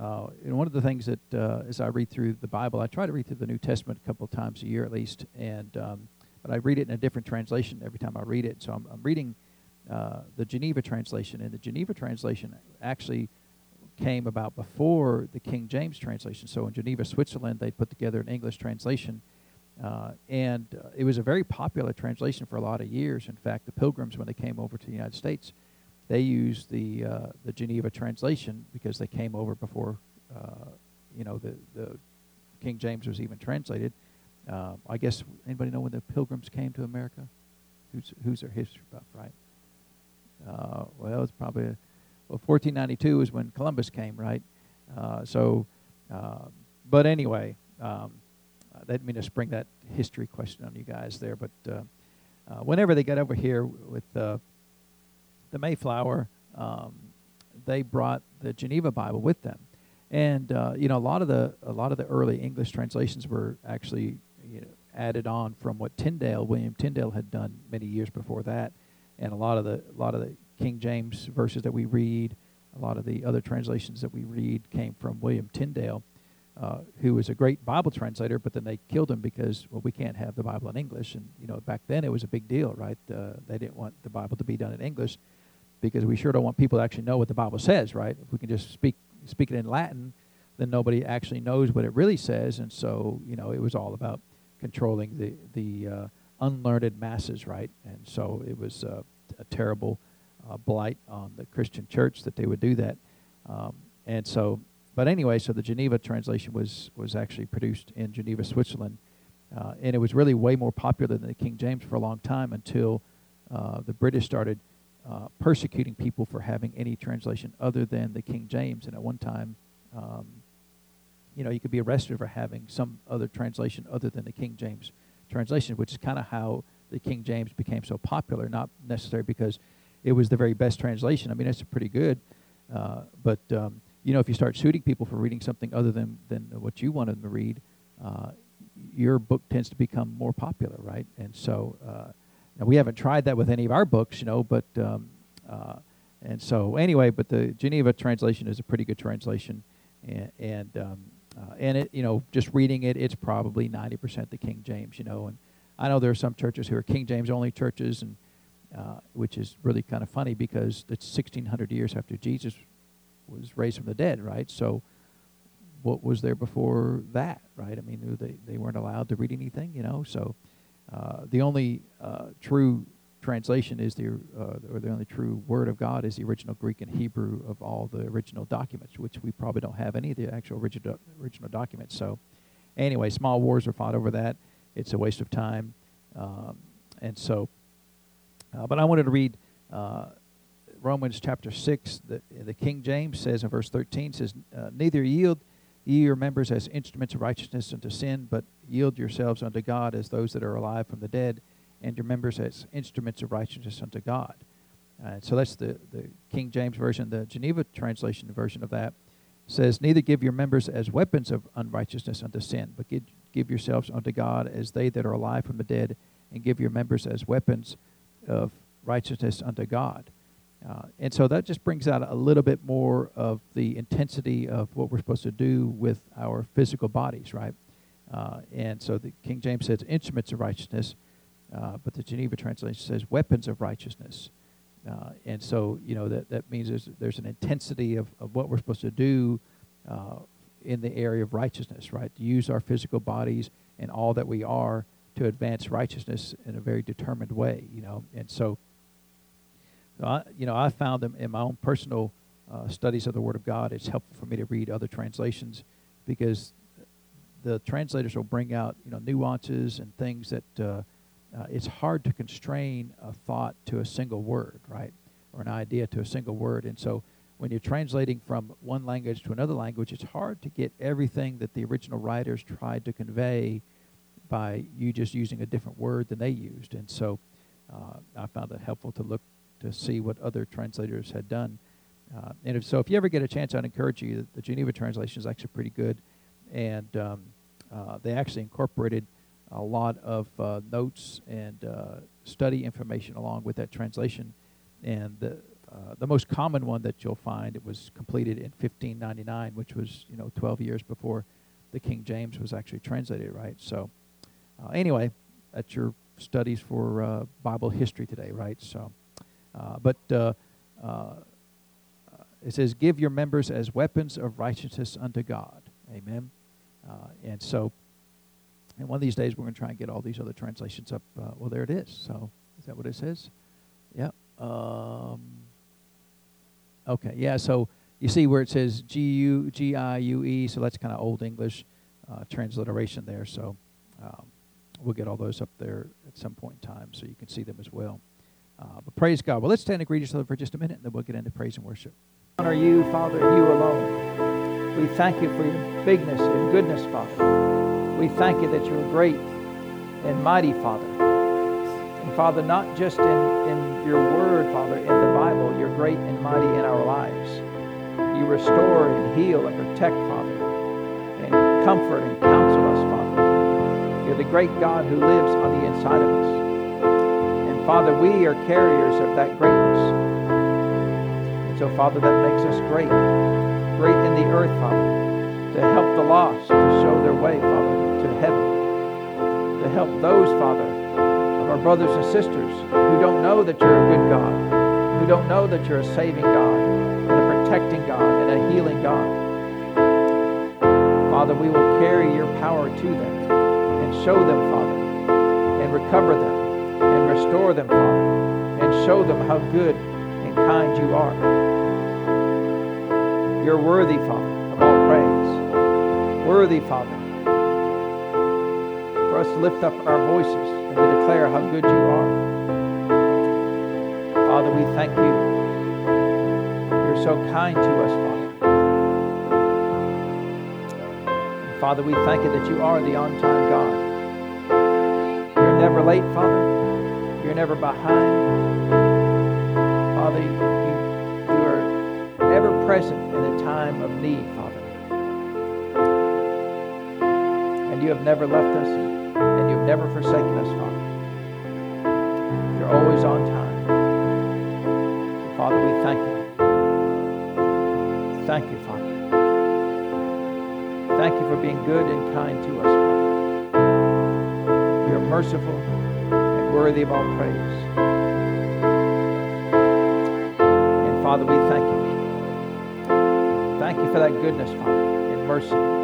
uh, and one of the things that uh, as I read through the Bible, I try to read through the New Testament a couple of times a year at least, and um, but I read it in a different translation every time I read it. So I'm, I'm reading uh, the Geneva translation, and the Geneva translation actually came about before the King James translation. So in Geneva, Switzerland, they put together an English translation, uh, and uh, it was a very popular translation for a lot of years. In fact, the Pilgrims, when they came over to the United States, they used the uh, the Geneva translation because they came over before uh, you know the the King James was even translated. Uh, I guess anybody know when the Pilgrims came to America? Who's who's their history buff, right? Uh, well, it's probably well 1492 is when Columbus came, right? Uh, so, uh, but anyway, um, I didn't mean to spring that history question on you guys there, but whenever they got over here with the Mayflower, um, they brought the Geneva Bible with them, and uh, you know a lot of the a lot of the early English translations were actually you know added on from what Tyndale William Tyndale had done many years before that, and a lot of the a lot of the King James verses that we read, a lot of the other translations that we read came from William Tyndale. Uh, who was a great Bible translator, but then they killed him because well we can't have the Bible in English, and you know back then it was a big deal, right? Uh, they didn't want the Bible to be done in English, because we sure don't want people to actually know what the Bible says, right? If we can just speak speak it in Latin, then nobody actually knows what it really says, and so you know it was all about controlling the the uh, unlearned masses, right? And so it was uh, a terrible uh, blight on the Christian church that they would do that, um, and so. But anyway, so the Geneva translation was was actually produced in Geneva, Switzerland, uh, and it was really way more popular than the King James for a long time until uh, the British started uh, persecuting people for having any translation other than the King James. And at one time, um, you know, you could be arrested for having some other translation other than the King James translation, which is kind of how the King James became so popular. Not necessarily because it was the very best translation. I mean, it's pretty good, uh, but um, you know, if you start shooting people for reading something other than than what you wanted them to read, uh, your book tends to become more popular, right? And so uh, now, we haven't tried that with any of our books, you know, but, um, uh, and so anyway, but the Geneva translation is a pretty good translation. And, and, um, uh, and it, you know, just reading it, it's probably 90% the King James, you know. And I know there are some churches who are King James only churches, and uh, which is really kind of funny because it's 1600 years after Jesus was raised from the dead, right? So, what was there before that, right? I mean, they they weren't allowed to read anything, you know. So, uh, the only uh, true translation is the uh, or the only true word of God is the original Greek and Hebrew of all the original documents, which we probably don't have any of the actual original original documents. So, anyway, small wars are fought over that. It's a waste of time, um, and so. Uh, but I wanted to read uh, Romans chapter six. The, the King James says in verse thirteen says, "Neither yield." Ye your members as instruments of righteousness unto sin, but yield yourselves unto God as those that are alive from the dead, and your members as instruments of righteousness unto God. Uh, so that's the, the King James Version. The Geneva translation version of that says, Neither give your members as weapons of unrighteousness unto sin, but give, give yourselves unto God as they that are alive from the dead, and give your members as weapons of righteousness unto God. Uh, and so that just brings out a little bit more of the intensity of what we're supposed to do with our physical bodies, right? Uh, and so the King James says instruments of righteousness, uh, but the Geneva translation says weapons of righteousness. Uh, and so, you know, that, that means there's, there's an intensity of, of what we're supposed to do uh, in the area of righteousness, right? To use our physical bodies and all that we are to advance righteousness in a very determined way, you know. And so, so I, you know, I found them in my own personal uh, studies of the Word of God. It's helpful for me to read other translations because the translators will bring out you know nuances and things that uh, uh, it's hard to constrain a thought to a single word, right, or an idea to a single word. And so when you're translating from one language to another language, it's hard to get everything that the original writers tried to convey by you just using a different word than they used. And so uh, I found it helpful to look to see what other translators had done. Uh, and if so, if you ever get a chance, I'd encourage you. The Geneva translation is actually pretty good, and um, uh, they actually incorporated a lot of uh, notes and uh, study information along with that translation. And the, uh, the most common one that you'll find it was completed in 1599, which was you know 12 years before the King James was actually translated, right? So uh, anyway, that's your studies for Bible history today, right? So, but uh, uh, it says, "Give your members as weapons of righteousness unto God." Amen. and so, and one of these days we're going to try and get all these other translations up. well, there it is. So, is that what it says? Yeah. Um, okay. Yeah. So you see where it says G U G I U E. So that's kind of old English uh, transliteration there. So um, we'll get all those up there at some point in time so you can see them as well. Uh, but praise God. Well, let's stand and greet each other for just a minute, and then we'll get into praise and worship. Honor you, Father, you alone. We thank you for your bigness and goodness, Father. We thank you that you're great and mighty, Father. And Father, not just in, in your word, Father, in the Bible, you're great and mighty in our lives. You restore and heal and protect, Father, and comfort and counsel us, Father. You're the great God who lives on the inside of us. Father, we are carriers of that greatness. And so, Father, that makes us great, great in the earth, Father, to help the lost, to show their way, Father, to heaven, to help those, Father, of our brothers and sisters who don't know that you're a good God, who don't know that you're a saving God, and a protecting God, and a healing God. Father, we will carry your power to them and show them, Father, and recover them restore them, Father, and show them how good and kind you are. You're worthy, Father, of all praise. Worthy, Father, for us to lift up our voices and to declare how good you are. Father, we thank you. You're so kind to us, Father. Father, we thank you that you are the on time God. You're never late, Father. You're never behind. Father, you, you are ever present in the time of need, Father. And you have never left us and you've never forsaken us, Father. You're always on time. Father, we thank you. Thank you, Father. Thank you for being good and kind to us, Father. You're merciful worthy of all praise. And Father, we thank you. Thank you for that goodness, Father, and mercy.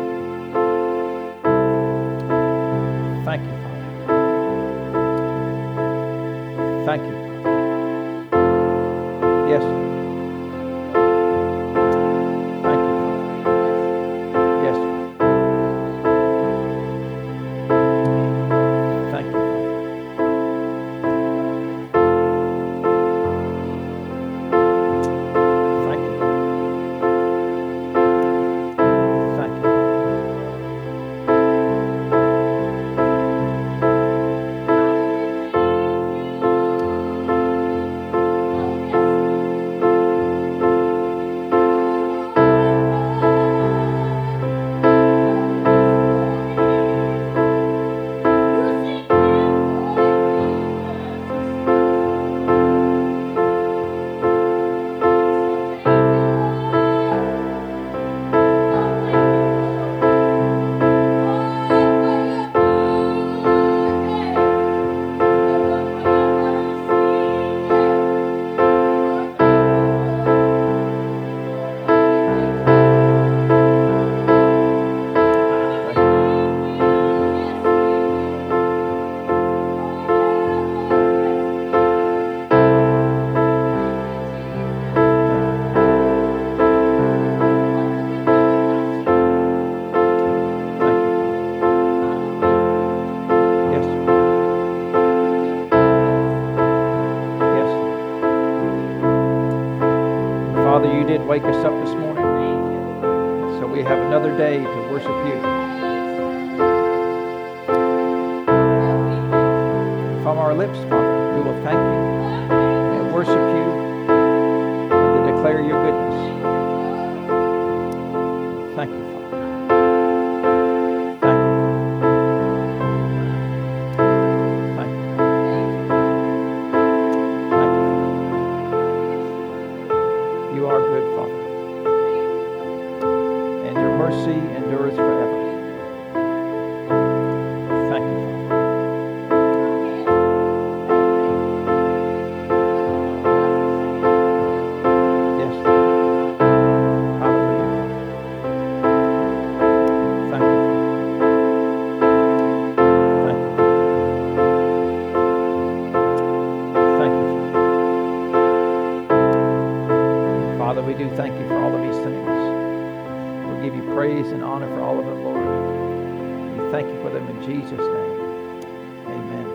Jesus' name. Amen.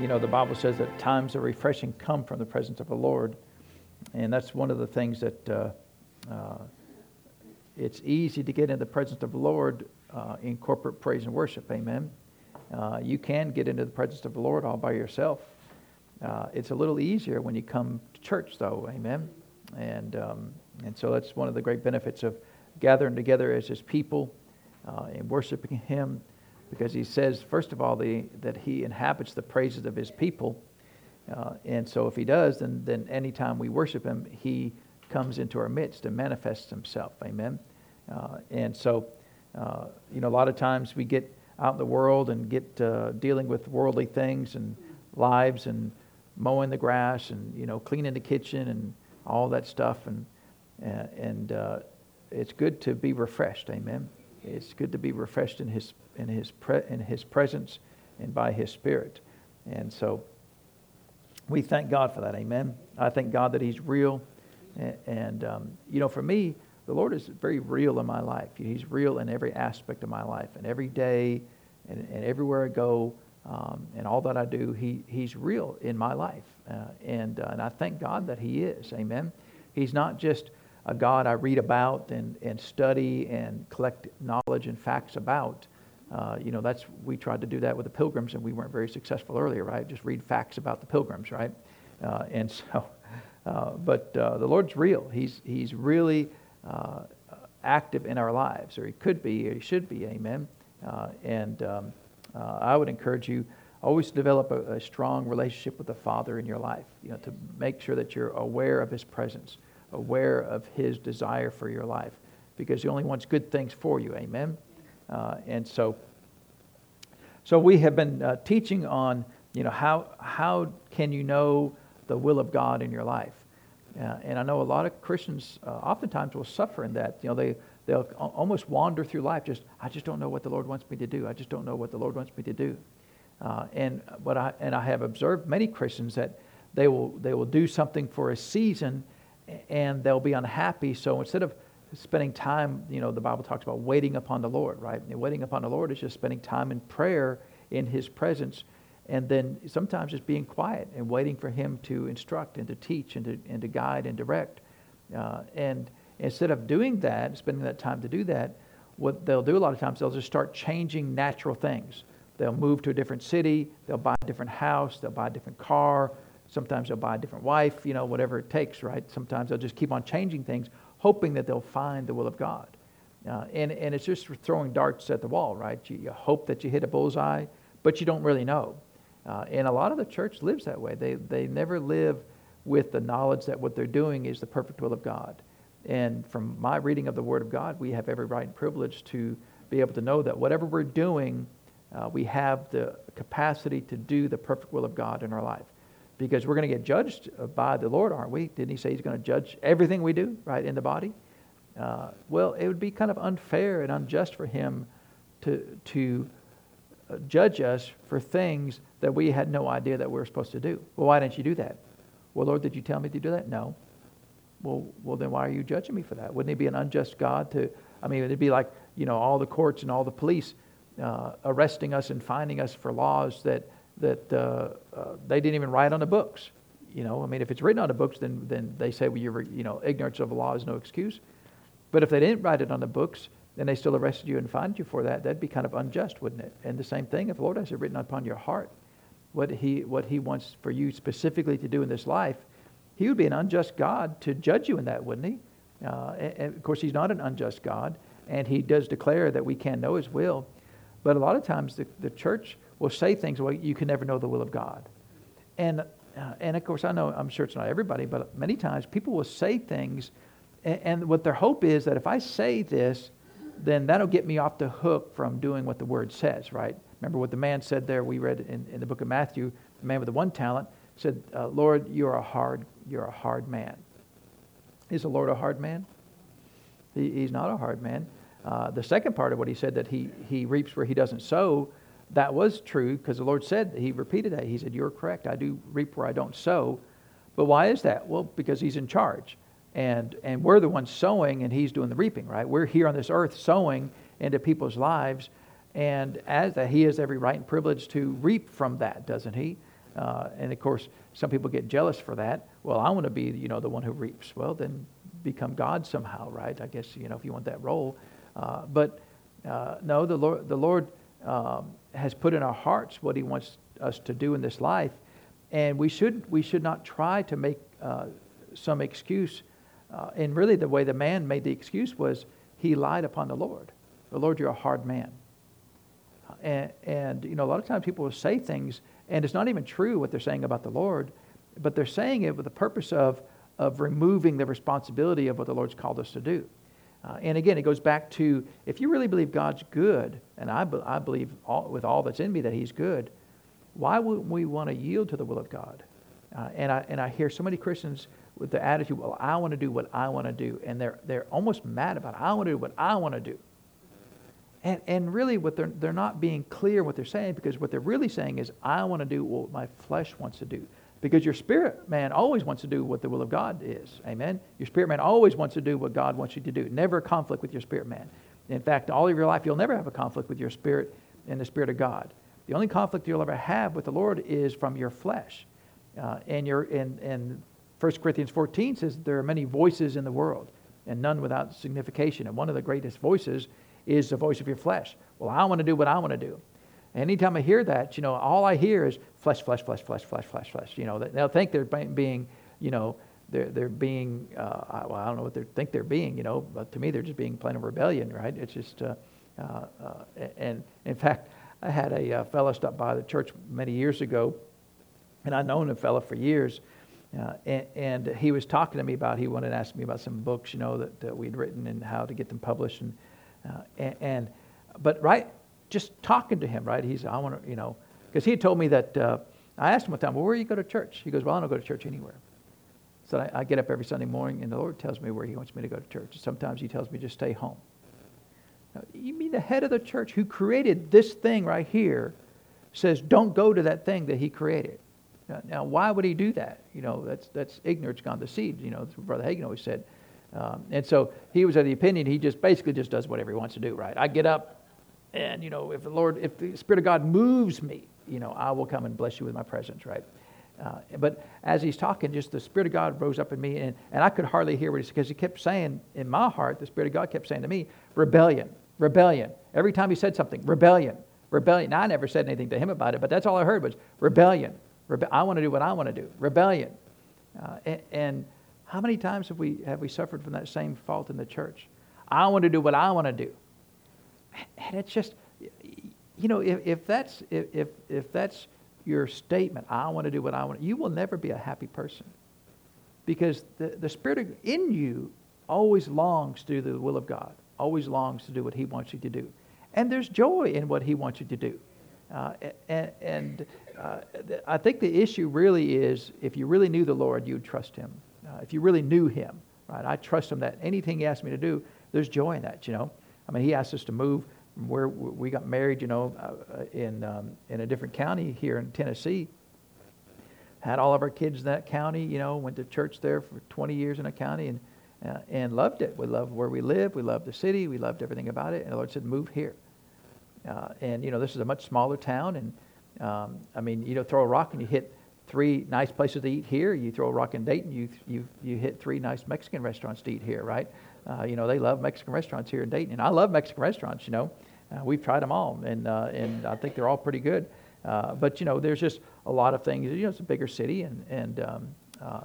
You know, the Bible says that times of refreshing come from the presence of the Lord. And that's one of the things that uh, uh, it's easy to get in the presence of the Lord uh, in corporate praise and worship. Amen. Uh, you can get into the presence of the Lord all by yourself. Uh, it's a little easier when you come to church, though. Amen. And um, and so that's one of the great benefits of gathering together as His people uh, and worshiping Him, because He says, first of all, the, that He inhabits the praises of His people. Uh, and so if he does, then, then anytime we worship him, he comes into our midst and manifests himself. Amen. Uh, and so, uh, you know, a lot of times we get out in the world and get uh, dealing with worldly things and lives and mowing the grass and, you know, cleaning the kitchen and all that stuff. And, uh, and uh, it's good to be refreshed. Amen. It's good to be refreshed in his, in his, pre- in his presence and by his spirit. And so, we thank God for that. Amen. I thank God that He's real. And, um, you know, for me, the Lord is very real in my life. He's real in every aspect of my life. And every day and, and everywhere I go um, and all that I do, he, He's real in my life. Uh, and, uh, and I thank God that He is. Amen. He's not just a God I read about and, and study and collect knowledge and facts about. Uh, you know, that's we tried to do that with the pilgrims, and we weren't very successful earlier, right? Just read facts about the pilgrims, right? Uh, and so, uh, but uh, the Lord's real. He's He's really uh, active in our lives, or He could be, or He should be. Amen. Uh, and um, I would encourage you always to develop a, a, strong relationship with the Father in your life. You know, to make sure that you're aware of His presence, aware of His desire for your life, because He only wants good things for you. Amen. Uh, and so, so we have been uh, teaching on, you know, how, how can you know the will of God in your life? Uh, and I know a lot of Christians uh, oftentimes will suffer in that. You know, they, they'll almost wander through life just, I just don't know what the Lord wants me to do. I just don't know what the Lord wants me to do. Uh, and, but I, and I have observed many Christians that they will, they will do something for a season and they'll be unhappy. So instead of spending time, you know, the Bible talks about waiting upon the Lord, right? And waiting upon the Lord is just spending time in prayer in His presence, and then sometimes just being quiet and waiting for Him to instruct and to teach and to, and to guide and direct. Uh, and instead of doing that, spending that time to do that, what they'll do a lot of times, they'll just start changing natural things. They'll move to a different city, they'll buy a different house, they'll buy a different car, sometimes they'll buy a different wife, you know, whatever it takes, right? Sometimes they'll just keep on changing things hoping that they'll find the will of God. Uh, and, and it's just throwing darts at the wall, right? You, you, hope that you hit a bullseye, but you don't really know. Uh, and a lot of the church lives that way. They, they never live with the knowledge that what they're doing is the perfect will of God. And from my reading of the Word of God, we have every right and privilege to be able to know that whatever we're doing, uh, we have the capacity to do the perfect will of God in our life because we're going to get judged by the Lord, aren't we? Didn't he say he's going to judge everything we do, right, in the body? Uh, well, it would be kind of unfair and unjust for him to, to uh, judge us for things that we had no idea that we were supposed to do. Well, why didn't you do that? Well, Lord, did you tell me to do that? No. Well, well, then why are you judging me for that? Wouldn't it be an unjust God to, I mean, it'd be like, you know, all the courts and all the police uh, arresting us and finding us for laws that that uh, uh, they didn't even write on the books. You know, I mean, if it's written on the books, then then they say, well, you're, you know, ignorance of the law is no excuse. But if they didn't write it on the books, then they still arrested you and fined you for that. That'd be kind of unjust, wouldn't it? And the same thing, if the Lord has it written upon your heart, what he what He wants for you specifically to do in this life, He would be an unjust God to judge you in that, wouldn't He? Uh, and, and of course, He's not an unjust God, and He does declare that we can know His will. But a lot of times, the, the church will say things, well, you can never know the will of God. And, uh, and of course, I know, I'm sure it's not everybody, but many times people will say things And, and what their hope is that if I say this, then that'll get me off the hook from doing what the word says, right? Remember what the man said there, we read in, in the book of Matthew, the man with the one talent said, uh, Lord, you're a hard, you're a hard man. Is the Lord a hard man? He, he's not a hard man. Uh, the second part of what he said that he, he reaps where he doesn't sow, that was true because the Lord said, that he repeated that. He said, You're correct. I do reap where I don't sow. But why is that? Well, because he's in charge. And, and we're the ones sowing and he's doing the reaping, right? We're here on this earth sowing into people's lives. And as that, he has every right and privilege to reap from that, doesn't he? Uh, and of course, some people get jealous for that. Well, I want to be, you know, the one who reaps. Well, then become God somehow, right? I guess, you know, if you want that role. Uh, but uh, no, the Lord, the Lord um, has put in our hearts what He wants us to do in this life, and we should we should not try to make uh, some excuse. Uh, and really, the way the man made the excuse was he lied upon the Lord. The Lord, you're a hard man. And, and you know, a lot of times people will say things, and it's not even true what they're saying about the Lord, but they're saying it with the purpose of of removing the responsibility of what the Lord's called us to do. Uh, and again, it goes back to if you really believe God's good, and I, be, I believe all, with all that's in me that He's good, why wouldn't we want to yield to the will of God? Uh, and, I, and I hear so many Christians with the attitude, well, I want to do what I want to do. And they're, they're almost mad about it. I want to do what I want to do. And, and really, what they're, they're not being clear what they're saying because what they're really saying is, I want to do what my flesh wants to do. Because your spirit man always wants to do what the will of God is. Amen? Your spirit man always wants to do what God wants you to do. Never conflict with your spirit man. In fact, all of your life, you'll never have a conflict with your spirit and the spirit of God. The only conflict you'll ever have with the Lord is from your flesh. Uh, and, your, and, and 1 Corinthians 14 says there are many voices in the world and none without signification. And one of the greatest voices is the voice of your flesh. Well, I want to do what I want to do. Anytime I hear that, you know, all I hear is flesh, flesh, flesh, flesh, flesh, flesh, flesh. You know, they'll think they're being, you know, they're, they're being, uh, well, I don't know what they think they're being, you know, but to me they're just being plain of rebellion, right? It's just, uh, uh, uh and in fact, I had a uh, fellow stop by the church many years ago, and I'd known a fellow for years, uh, and, and, he was talking to me about, he wanted to ask me about some books, you know, that, that we'd written and how to get them published. And, and, and, but right just talking to him, right? He's, I want to, you know, because he had told me that, uh, I asked him one time, well, where do you go to church? He goes, well, I don't go to church anywhere. So I, I, get up every Sunday morning and the Lord tells me where he wants me to go to church. Sometimes he tells me just stay home. Now, you mean the head of the church who created this thing right here says don't go to that thing that he created. Now, now why would he do that? You know, that's, that's ignorance gone to seed. You know, Brother Hagin always said. Um, and so he was of the opinion he just basically just does whatever he wants to do, right? I get up, and, you know, if the Lord, if the Spirit of God moves me, you know, I will come and bless you with my presence, right? Uh, but as he's talking, just the Spirit of God rose up in me, and, and I could hardly hear what he said because he kept saying in my heart, the Spirit of God kept saying to me, rebellion, rebellion. Every time he said something, rebellion, rebellion. Now, I never said anything to him about it, but that's all I heard was rebellion. Rebe- I want to do what I want to do, rebellion. Uh, and, and how many times have we, have we suffered from that same fault in the church? I want to do what I want to do. And it's just, you know, if, if that's if, if that's your statement, I want to do what I want, you will never be a happy person. Because the, the Spirit in you always longs to do the will of God, always longs to do what He wants you to do. And there's joy in what He wants you to do. Uh, and, and uh, I think the issue really is if you really knew the Lord, you'd trust Him. Uh, if you really knew Him, right? I trust Him that anything He asks me to do, there's joy in that, you know. I mean, he asked us to move from where we got married, you know, uh, in, um, in a different county here in Tennessee. Had all of our kids in that county, you know, went to church there for 20 years in a county and, uh, and loved it. We loved where we lived. We loved the city. We loved everything about it. And the Lord said, move here. Uh, and, you know, this is a much smaller town. And, um, I mean, you know, throw a rock and you hit three nice places to eat here. You throw a rock in Dayton, you, you, you hit three nice Mexican restaurants to eat here, right? Uh, you know, they love Mexican restaurants here in Dayton, and I love Mexican restaurants. You know, uh, we've tried them all, and uh, and I think they're all pretty good. Uh, but you know, there's just a lot of things. You know, it's a bigger city, and and um, uh,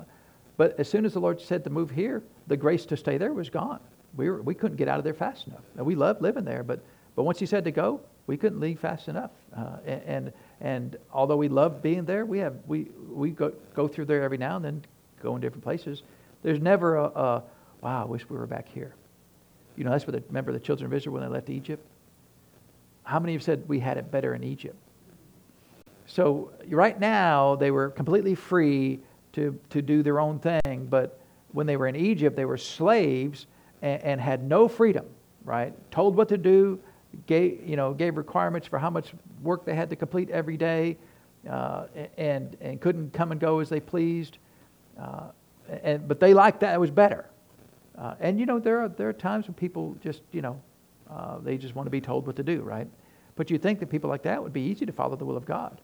but as soon as the Lord said to move here, the grace to stay there was gone. We were, we couldn't get out of there fast enough. Now, we loved living there, but but once He said to go, we couldn't leave fast enough. Uh, and, and and although we love being there, we have we we go go through there every now and then, go in different places. There's never a, a wow, I wish we were back here. You know, that's what the, remember the children of Israel when they left Egypt? How many have said we had it better in Egypt? So right now, they were completely free to, to do their own thing, but when they were in Egypt, they were slaves and, and had no freedom, right? Told what to do, gave, you know, gave requirements for how much work they had to complete every day, uh, and, and couldn't come and go as they pleased. Uh, and, but they liked that. It was better. Uh, and, you know, there are, there are times when people just, you know, uh, they just want to be told what to do, right? But you think that people like that would be easy to follow the will of God.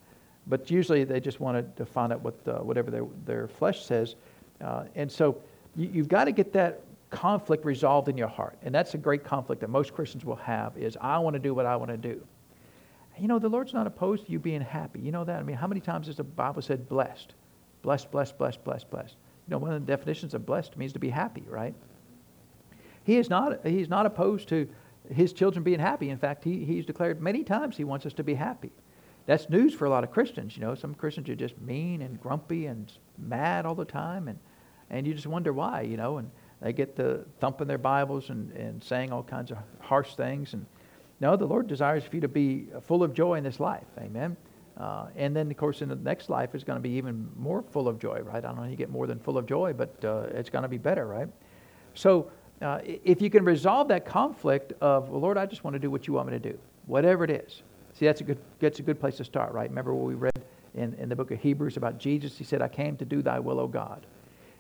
But usually they just wanted to find out what whatever their, their flesh says. Uh, and so you, you've got to get that conflict resolved in your heart. And that's a great conflict that most Christians will have is I want to do what I want to do. You know, the Lord's not opposed to you being happy. You know that? I mean, how many times has the Bible said blessed? Blessed, blessed, blessed, blessed, blessed. You know, one of the definitions of blessed means to be happy, right? He is not, he's not opposed to his children being happy. In fact, he, he's declared many times he wants us to be happy. That's news for a lot of Christians. You know, some Christians are just mean and grumpy and mad all the time, and, and you just wonder why, you know, and they get the thumping their Bibles and, and saying all kinds of harsh things. And no, the Lord desires for you to be full of joy in this life. Amen. Uh, and then, of course, in the next life is going to be even more full of joy, right? I don't know you get more than full of joy, but uh, it's going to be better, right? So, uh, if you can resolve that conflict of, well, Lord, I just want to do what you want me to do, whatever it is. See, that's a good, that's a good place to start, right? Remember what we read in, in the book of Hebrews about Jesus? He said, I came to do thy will, O God.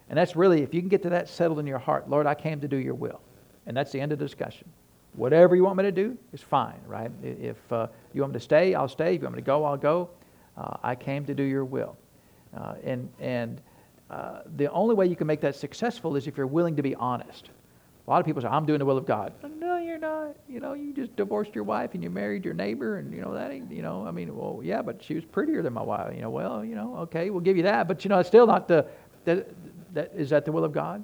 And that's really, if you can get to that settled in your heart, Lord, I came to do your will. And that's the end of the discussion. Whatever you want me to do is fine, right? If uh, you want me to stay, I'll stay. If you want me to go, I'll go. Uh, I came to do your will. Uh, and and uh, the only way you can make that successful is if you're willing to be honest. A lot of people say, I'm doing the will of God. No, you're not. You know, you just divorced your wife and you married your neighbor, and, you know, that ain't, you know, I mean, well, yeah, but she was prettier than my wife. You know, well, you know, okay, we'll give you that. But, you know, it's still not the, the that, is that the will of God?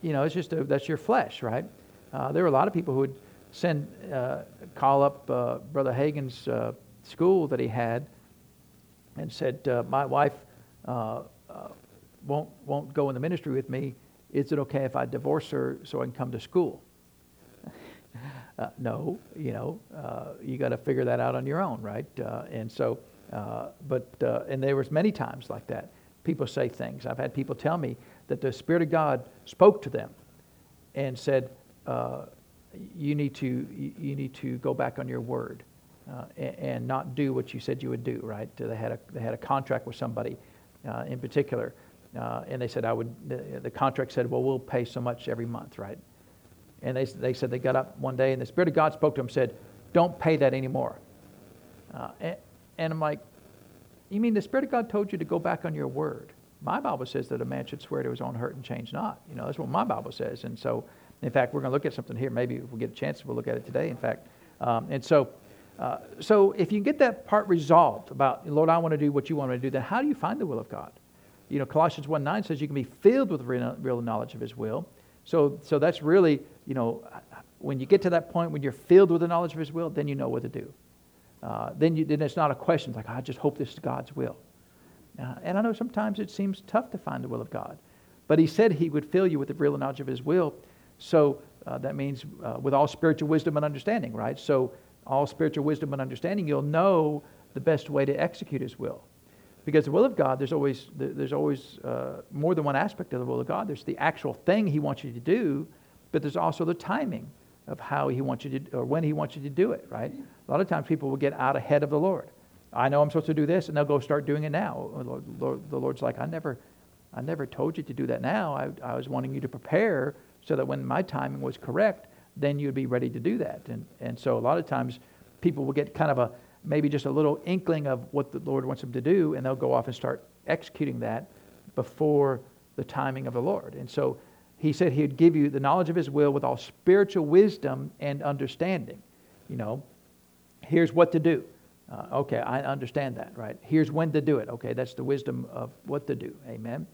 You know, it's just a, that's your flesh, right? Uh, there were a lot of people who would send, uh, call up uh, Brother Hagin's uh, school that he had and said, uh, My wife uh, won't, won't go in the ministry with me. Is it okay if I divorce her so I can come to school? no, you know, you got to figure that out on your own, right? and so, but, and there was many times like that people say things. I've had people tell me that the Spirit of God spoke to them and said, uh, you, need to, you need to go back on your word uh, and, and, not do what you said you would do, right? They had a, they had a contract with somebody uh, in particular. Uh, and they said, I would, the, the, contract said, well, we'll pay so much every month, right? And they, they said they got up one day and the Spirit of God spoke to them and said, don't pay that anymore. Uh, and, and I'm like, you mean the Spirit of God told you to go back on your word? My Bible says that a man should swear to his own hurt and change not. You know, that's what my Bible says. And so, in fact, we're going to look at something here. Maybe if we get a chance, we'll look at it today, in fact. Um, and so, uh, so if you get that part resolved about, Lord, I want to do what you want me to do, then how do you find the will of God? You know, Colossians 1 9 says you can be filled with real, knowledge of his will. So, so that's really, you know, when you get to that point when you're filled with the knowledge of his will, then you know what to do uh, then, you, then it's not a question like, I just hope this is God's will. Uh, and I know sometimes it seems tough to find the will of God. But he said he would fill you with the real knowledge of his will. So uh, that means uh, with all spiritual wisdom and understanding, right? So all spiritual wisdom and understanding, you'll know the best way to execute his will. Because the will of God, there's always, there's always uh, more than one aspect of the will of God. There's the actual thing he wants you to do, but there's also the timing of how he wants you to, or when he wants you to do it, right? A lot of times people will get out ahead of the Lord. I know I'm supposed to do this, and they'll go start doing it now. The Lord's like, I never, I never told you to do that now. I, I was wanting you to prepare so that when my timing was correct, then you'd be ready to do that. And, and so a lot of times people will get kind of a, maybe just a little inkling of what the Lord wants them to do, and they'll go off and start executing that before the timing of the Lord. And so he said he'd give you the knowledge of his will with all spiritual wisdom and understanding. You know, here's what to do. Uh, okay, I understand that, right? Here's when to do it. Okay, that's the wisdom of what to do. Amen.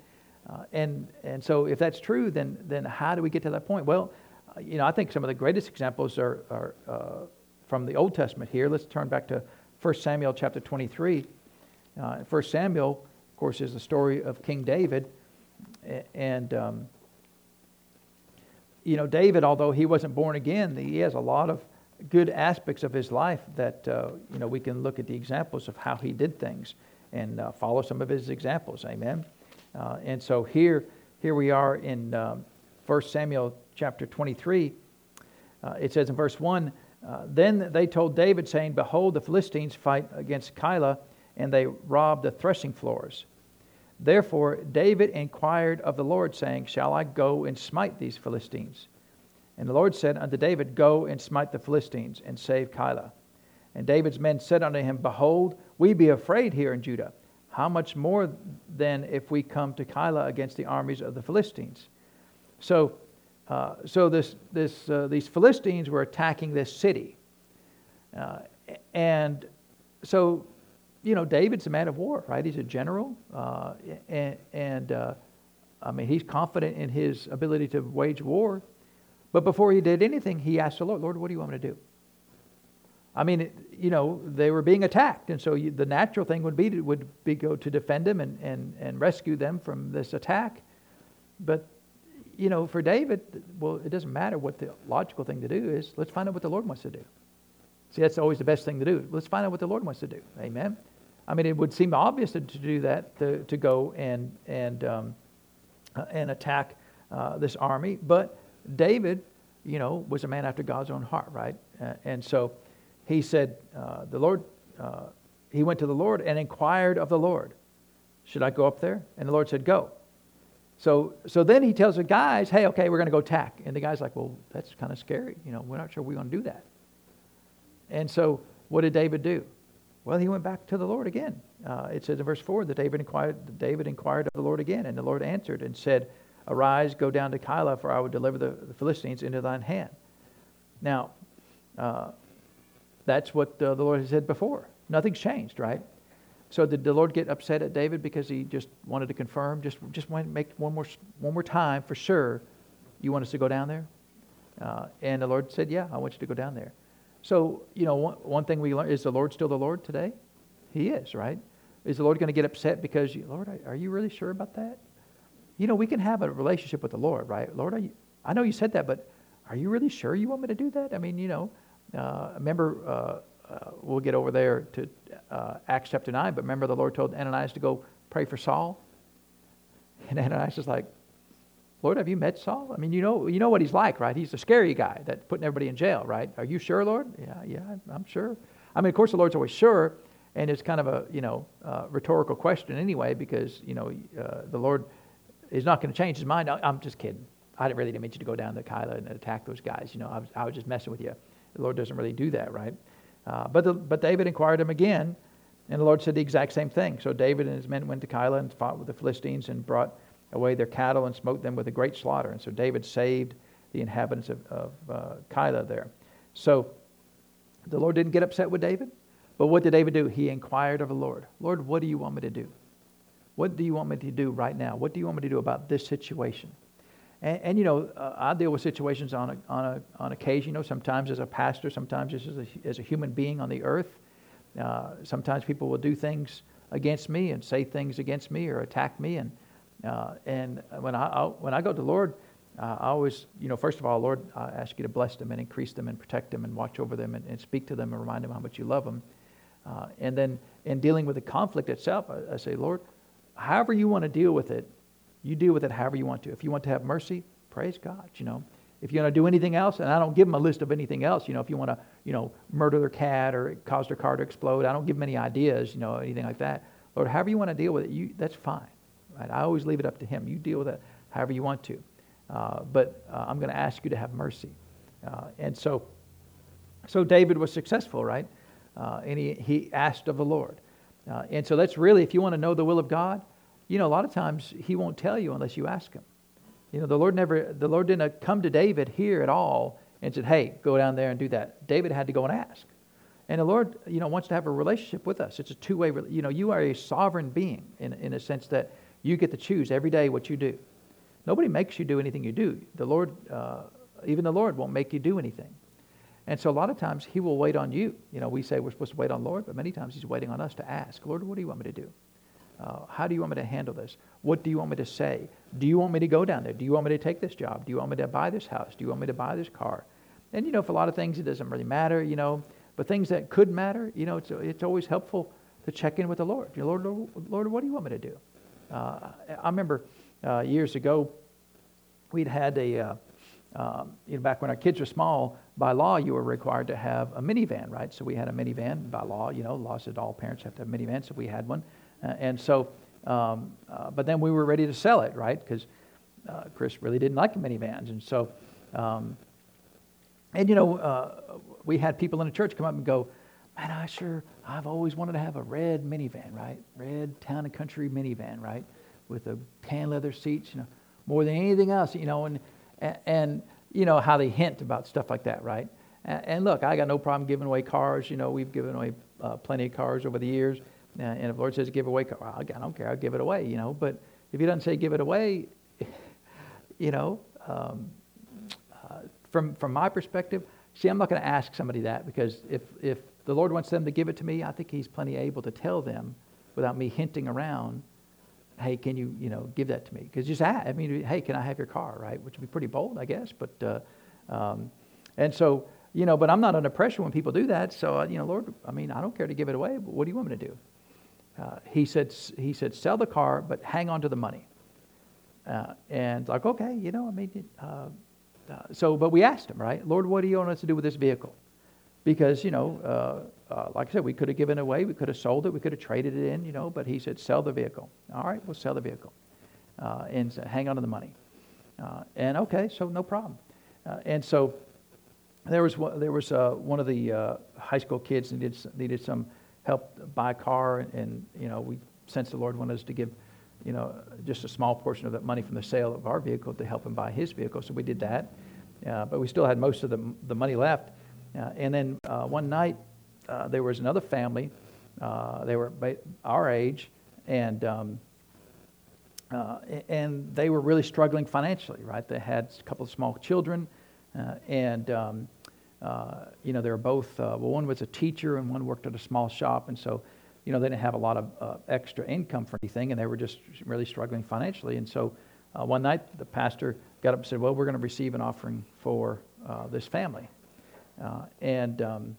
Uh, and and so if that's true, then then how do we get to that point? Well, uh, you know, I think some of the greatest examples are are uh, from the Old Testament. Here, let's turn back to 1 Samuel chapter 23. 1 uh, Samuel, of course, is the story of King David, and um, you know, David, although he wasn't born again, he has a lot of good aspects of his life that, uh, you know, we can look at the examples of how he did things and uh, follow some of his examples. Amen. Uh, and so here, here we are in um, 1 Samuel chapter 23. Uh, it says in verse 1 uh, Then they told David, saying, Behold, the Philistines fight against Keilah, and they rob the threshing floors. Therefore, David inquired of the Lord, saying, Shall I go and smite these Philistines? And the Lord said unto David, Go and smite the Philistines, and save Keilah. And David's men said unto him, Behold, we be afraid here in Judah. How much more then if we come to Keilah against the armies of the Philistines? So, uh, so this, this, uh, these Philistines were attacking this city. Uh, and so you know, David's a man of war, right? He's a general, uh, and, and uh, I mean, he's confident in his ability to wage war. But before he did anything, he asked the Lord, Lord, what do you want me to do? I mean, you know, they were being attacked, and so you, the natural thing would be to, would be go to defend them and, and, and rescue them from this attack. But you know, for David, well, it doesn't matter what the logical thing to do is. Let's find out what the Lord wants to do. See, that's always the best thing to do. Let's find out what the Lord wants to do. Amen. I mean, it would seem obvious to, to do that, to, to go and, and, um, uh, and attack uh, this army. But David, you know, was a man after God's own heart, right? Uh, and so he said, uh, the Lord, uh, he went to the Lord and inquired of the Lord, should I go up there? And the Lord said, go. So, so then he tells the guys, hey, okay, we're going to go attack. And the guy's like, well, that's kind of scary. You know, we're not sure we're going to do that. And so what did David do? Well, he went back to the Lord again. Uh, it says in verse 4 that David inquired, David inquired of the Lord again, and the Lord answered and said, Arise, go down to Keilah, for I will deliver the, the Philistines into thine hand. Now, uh, that's what uh, the Lord had said before. Nothing's changed, right? So did the Lord get upset at David because he just wanted to confirm, just just want to make one more one more time for sure? You want us to go down there? Uh, and the Lord said, Yeah, I want you to go down there. So, you know, one, one thing we learn is the Lord still the Lord today? He is, right? Is the Lord going to get upset because, you, Lord, are you really sure about that? You know, we can have a relationship with the Lord, right? Lord, you, I know you said that, but are you really sure you want me to do that? I mean, you know, uh, remember, uh, uh, we'll get over there to uh, Acts chapter 9, but remember the Lord told Ananias to go pray for Saul? And Ananias is like, Lord, have you met Saul? I mean, you know, you know what he's like, right? He's a scary guy that's putting everybody in jail, right? Are you sure, Lord? Yeah, yeah, I'm sure. I mean, of course, the Lord's always sure, and it's kind of a you know uh, rhetorical question anyway, because you know uh, the Lord is not going to change his mind. I, am just kidding. I didn't really didn't mean you to go down to Keilah and attack those guys. You know, I was, I was just messing with you. The Lord doesn't really do that, right? Uh, but the, but David inquired him again, and the Lord said the exact same thing. So David and his men went to Keilah and fought with the Philistines and brought away their cattle and smote them with a great slaughter. And so David saved the inhabitants of, of uh, Keilah there. So the Lord didn't get upset with David. But what did David do? He inquired of the Lord Lord, what do you want me to do? What do you want me to do right now? What do you want me to do about this situation? And, and you know, uh, I deal with situations on, a, on, a, on occasion, you know, sometimes as a pastor, sometimes just as a, as a human being on the earth. Uh, sometimes people will do things against me and say things against me or attack me. And, uh, and when I, I, when I go to the Lord, uh, I always, you know, first of all, Lord, I ask you to bless them and increase them and protect them and watch over them and, and speak to them and remind them how much you love them. Uh, and then in dealing with the conflict itself, I, I, say, Lord, however you want to deal with it, you deal with it however you want to. If you want to have mercy, praise God, you know. If you want to do anything else, and I don't give them a list of anything else, you know, if you want to, you know, murder their cat or cause their car to explode, I don't give them any ideas, you know, anything like that. Lord, however you want to deal with it, you, that's fine. Right? I always leave it up to Him. You deal with it however you want to. Uh, but uh, I'm going to ask you to have mercy. Uh, and so, so David was successful, right? Uh, and he, he asked of the Lord. Uh, and so that's really, if you want to know the will of God, you know, a lot of times He won't tell you unless you ask Him. You know, the Lord never, the Lord didn't come to David here at all and said, hey, go down there and do that. David had to go and ask. And the Lord, you know, wants to have a relationship with us. It's a two-way, you know, you are a sovereign being in, in a sense that you get to choose every day what you do. Nobody makes you do anything you do. The Lord, uh, even the Lord, won't make you do anything. And so a lot of times He will wait on you. You know, we say we're supposed to wait on the Lord, but many times He's waiting on us to ask, Lord, what do you want me to do? Uh, how do you want me to handle this? What do you want me to say? Do you want me to go down there? Do you want me to take this job? Do you want me to buy this house? Do you want me to buy this car? And, you know, for a lot of things, it doesn't really matter, you know. But things that could matter, you know, it's, it's always helpful to check in with the Lord. Lord, Lord, Lord what do you want me to do? Uh, I remember uh, years ago, we'd had a, uh, um, you know, back when our kids were small, by law, you were required to have a minivan, right? So we had a minivan by law. You know, law said all parents have to have a minivan, so we had one. Uh, and so, um, uh, but then we were ready to sell it, right? Because uh, Chris really didn't like minivans. And so, um, and you know, we had people in the church come up and go, man, I sure, I've always wanted to have a red minivan, right? Red town and country minivan, right? With the tan leather seats, you know, more than anything else, you know, and, and, you know, how they hint about stuff like that, right? And, and look, I got no problem giving away cars. You know, we've given away uh, plenty of cars over the years. And if the Lord says give away, well, I don't care, I'll give it away, you know. But if He doesn't say give it away, you know, um, uh, from from my perspective, see, I'm not going to ask somebody that because if if the Lord wants them to give it to me, I think He's plenty able to tell them without me hinting around. Hey, can you you know give that to me? Because just ask, I mean, hey, can I have your car, right? Which would be pretty bold, I guess. But uh, um, and so you know, but I'm not under pressure when people do that. So uh, you know, Lord, I mean, I don't care to give it away. But what do you want me to do? Uh, he said, he said, sell the car, but hang on to the money. Uh, and like, okay, you know, I mean, uh, uh, so, but we asked him, right? Lord, what do you want us to do with this vehicle? Because, you know, uh, like I said, we could have given it away, we could have sold it, we could have traded it in, you know, but he said, sell the vehicle. All right, we'll sell the vehicle and hang on to the money. and okay, so no problem. and so there was, there was one of the high school kids needed, needed some help buy a car, and, you know, we sensed the Lord wanted us to give, you know, just a small portion of that money from the sale of our vehicle to help him buy his vehicle. So we did that, uh, but we still had most of the the money left. Uh, and then uh, one night, uh, there was another family. Uh, they were our age, and um, uh, and they were really struggling financially. Right, they had a couple of small children, and um, uh, you know, they were both, uh, well, one was a teacher and one worked at a small shop. And so, you know, they didn't have a lot of uh, extra income for anything and they were just really struggling financially. And so uh, one night the pastor got up and said, well, we're going to receive an offering for uh, this family. Uh, and um,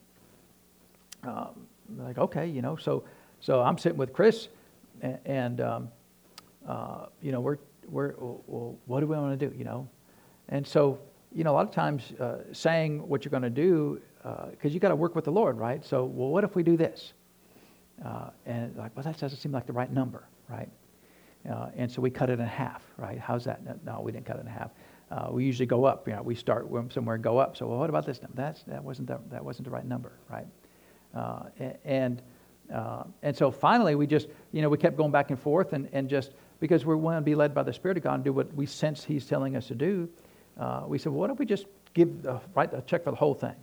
um, like, okay, you know, so, so I'm sitting with Chris and, and um, you know, we're, we're, well, what do we want to do, you know? And so you know, a lot of times uh, saying what you're going to do, because uh, you got to work with the Lord, right? So, well, what if we do this? Uh, and like, well, that doesn't seem like the right number, right? Uh, and so we cut it in half, right? How's that? No, we didn't cut it in half. Uh, we usually go up. You know, we start somewhere and go up. So, well, what about this number? That's, that wasn't the, that wasn't the right number, right? Uh, and and so finally, we just, you know, we kept going back and forth, and, and just because we want to be led by the Spirit of God and do what we sense He's telling us to do uh, we said, well, why don't we just give the, write a check for the whole thing?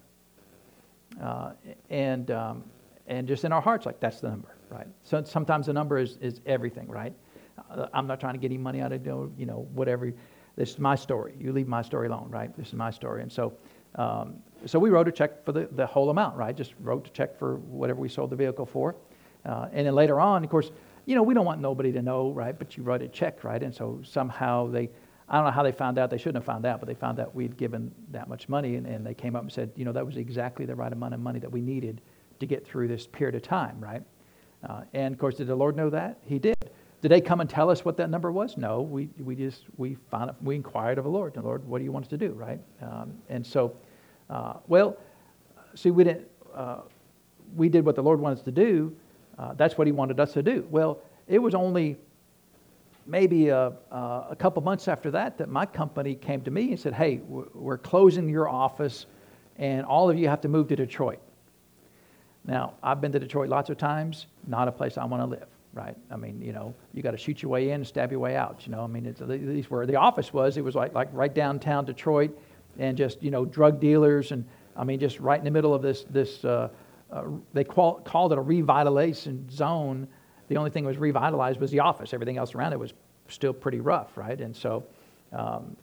Uh, and, um, and just in our hearts, like, that's the number, right? So sometimes the number is, is everything, right? Uh, I'm not trying to get any money out of you you know, whatever. This is my story. You leave my story alone, right? This is my story. And so, um, so we wrote a check for the, the whole amount, right? Just wrote a check for whatever we sold the vehicle for. Uh, and then later on, of course, you know, we don't want nobody to know, right? But you write a check, right? And so somehow they I don't know how they found out. They shouldn't have found out, but they found out we'd given that much money, and, and they came up and said, you know, that was exactly the right amount of money that we needed to get through this period of time, right? Uh, and of course, did the Lord know that? He did. Did they come and tell us what that number was? No, we, we just we found it, we inquired of the Lord. The Lord, what do you want us to do, right? Um, and so, uh, well, see, we didn't. Uh, we did what the Lord wanted us to do. Uh, that's what He wanted us to do. Well, it was only maybe a, a couple months after that, that my company came to me and said, Hey, we're closing your office, and all of you have to move to Detroit. Now, I've been to Detroit lots of times, not a place I want to live, right? I mean, you know, you got to shoot your way in and stab your way out, you know. I mean, at least the office was, it was like, like right downtown Detroit, and just, you know, drug dealers, and I mean, just right in the middle of this, this uh, uh, they call, called it a revitalization zone the only thing that was revitalized was the office. Everything else around it was still pretty rough, right? And so um,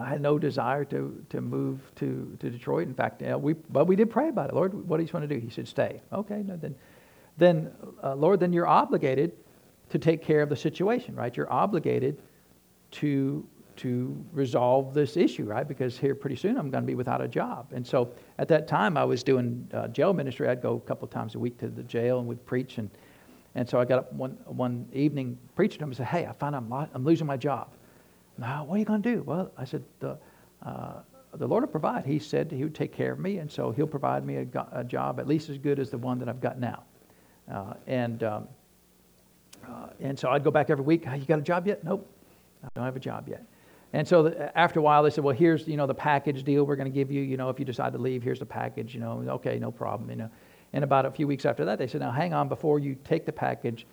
I had no desire to, to move to, to Detroit. In fact, uh, we, but we did pray about it. Lord, what do you want to do? He said, stay. Okay, no, then, then uh, Lord, then you're obligated to take care of the situation, right? You're obligated to to resolve this issue, right? Because here pretty soon I'm going to be without a job. And so at that time I was doing uh, jail ministry. I'd go a couple times a week to the jail and would preach. And, and so I got up one, one evening preaching to him and said, Hey, I find I'm, I'm losing my job. Now, what are you going to do? Well, I said, the, uh, the Lord will provide. He said he would take care of me, and so he'll provide me a, a job at least as good as the one that I've got now. Uh, and, um, uh, and so I'd go back every week. You got a job yet? Nope. I don't have a job yet. And so the, after a while, they said, well, here's, you know, the package deal we're going to give you. You know, if you decide to leave, here's the package. You know, okay, no problem. You know. And about a few weeks after that, they said, now hang on, before you take the package,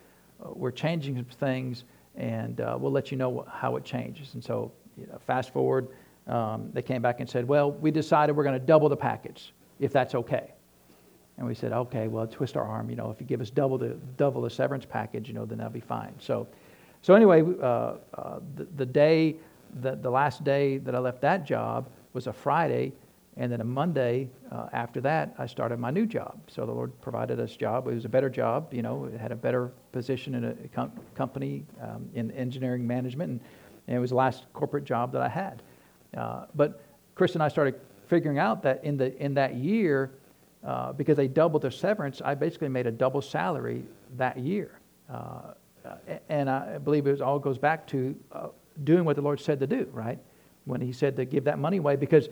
uh, we're changing some things, and uh, we'll let you know how it changes. And so you know, fast forward, um, they came back and said, well, we decided we're going to double the package, if that's okay. And we said, okay, well, twist our arm. You know, if you give us double the double the severance package, you know, then that'll be fine. So, so anyway, uh, uh, the, the day the, the last day that I left that job was a Friday, and then a Monday uh, after that, I started my new job. So the Lord provided us a job. It was a better job, you know, it had a better position in a com- company um, in engineering management, and, and, it was the last corporate job that I had. Uh, but Chris and I started figuring out that in, the, in that year, uh, because they doubled their severance, I basically made a double salary that year. Uh, and I believe it all goes back to uh, doing what the Lord said to do, right? When He said to give that money away, because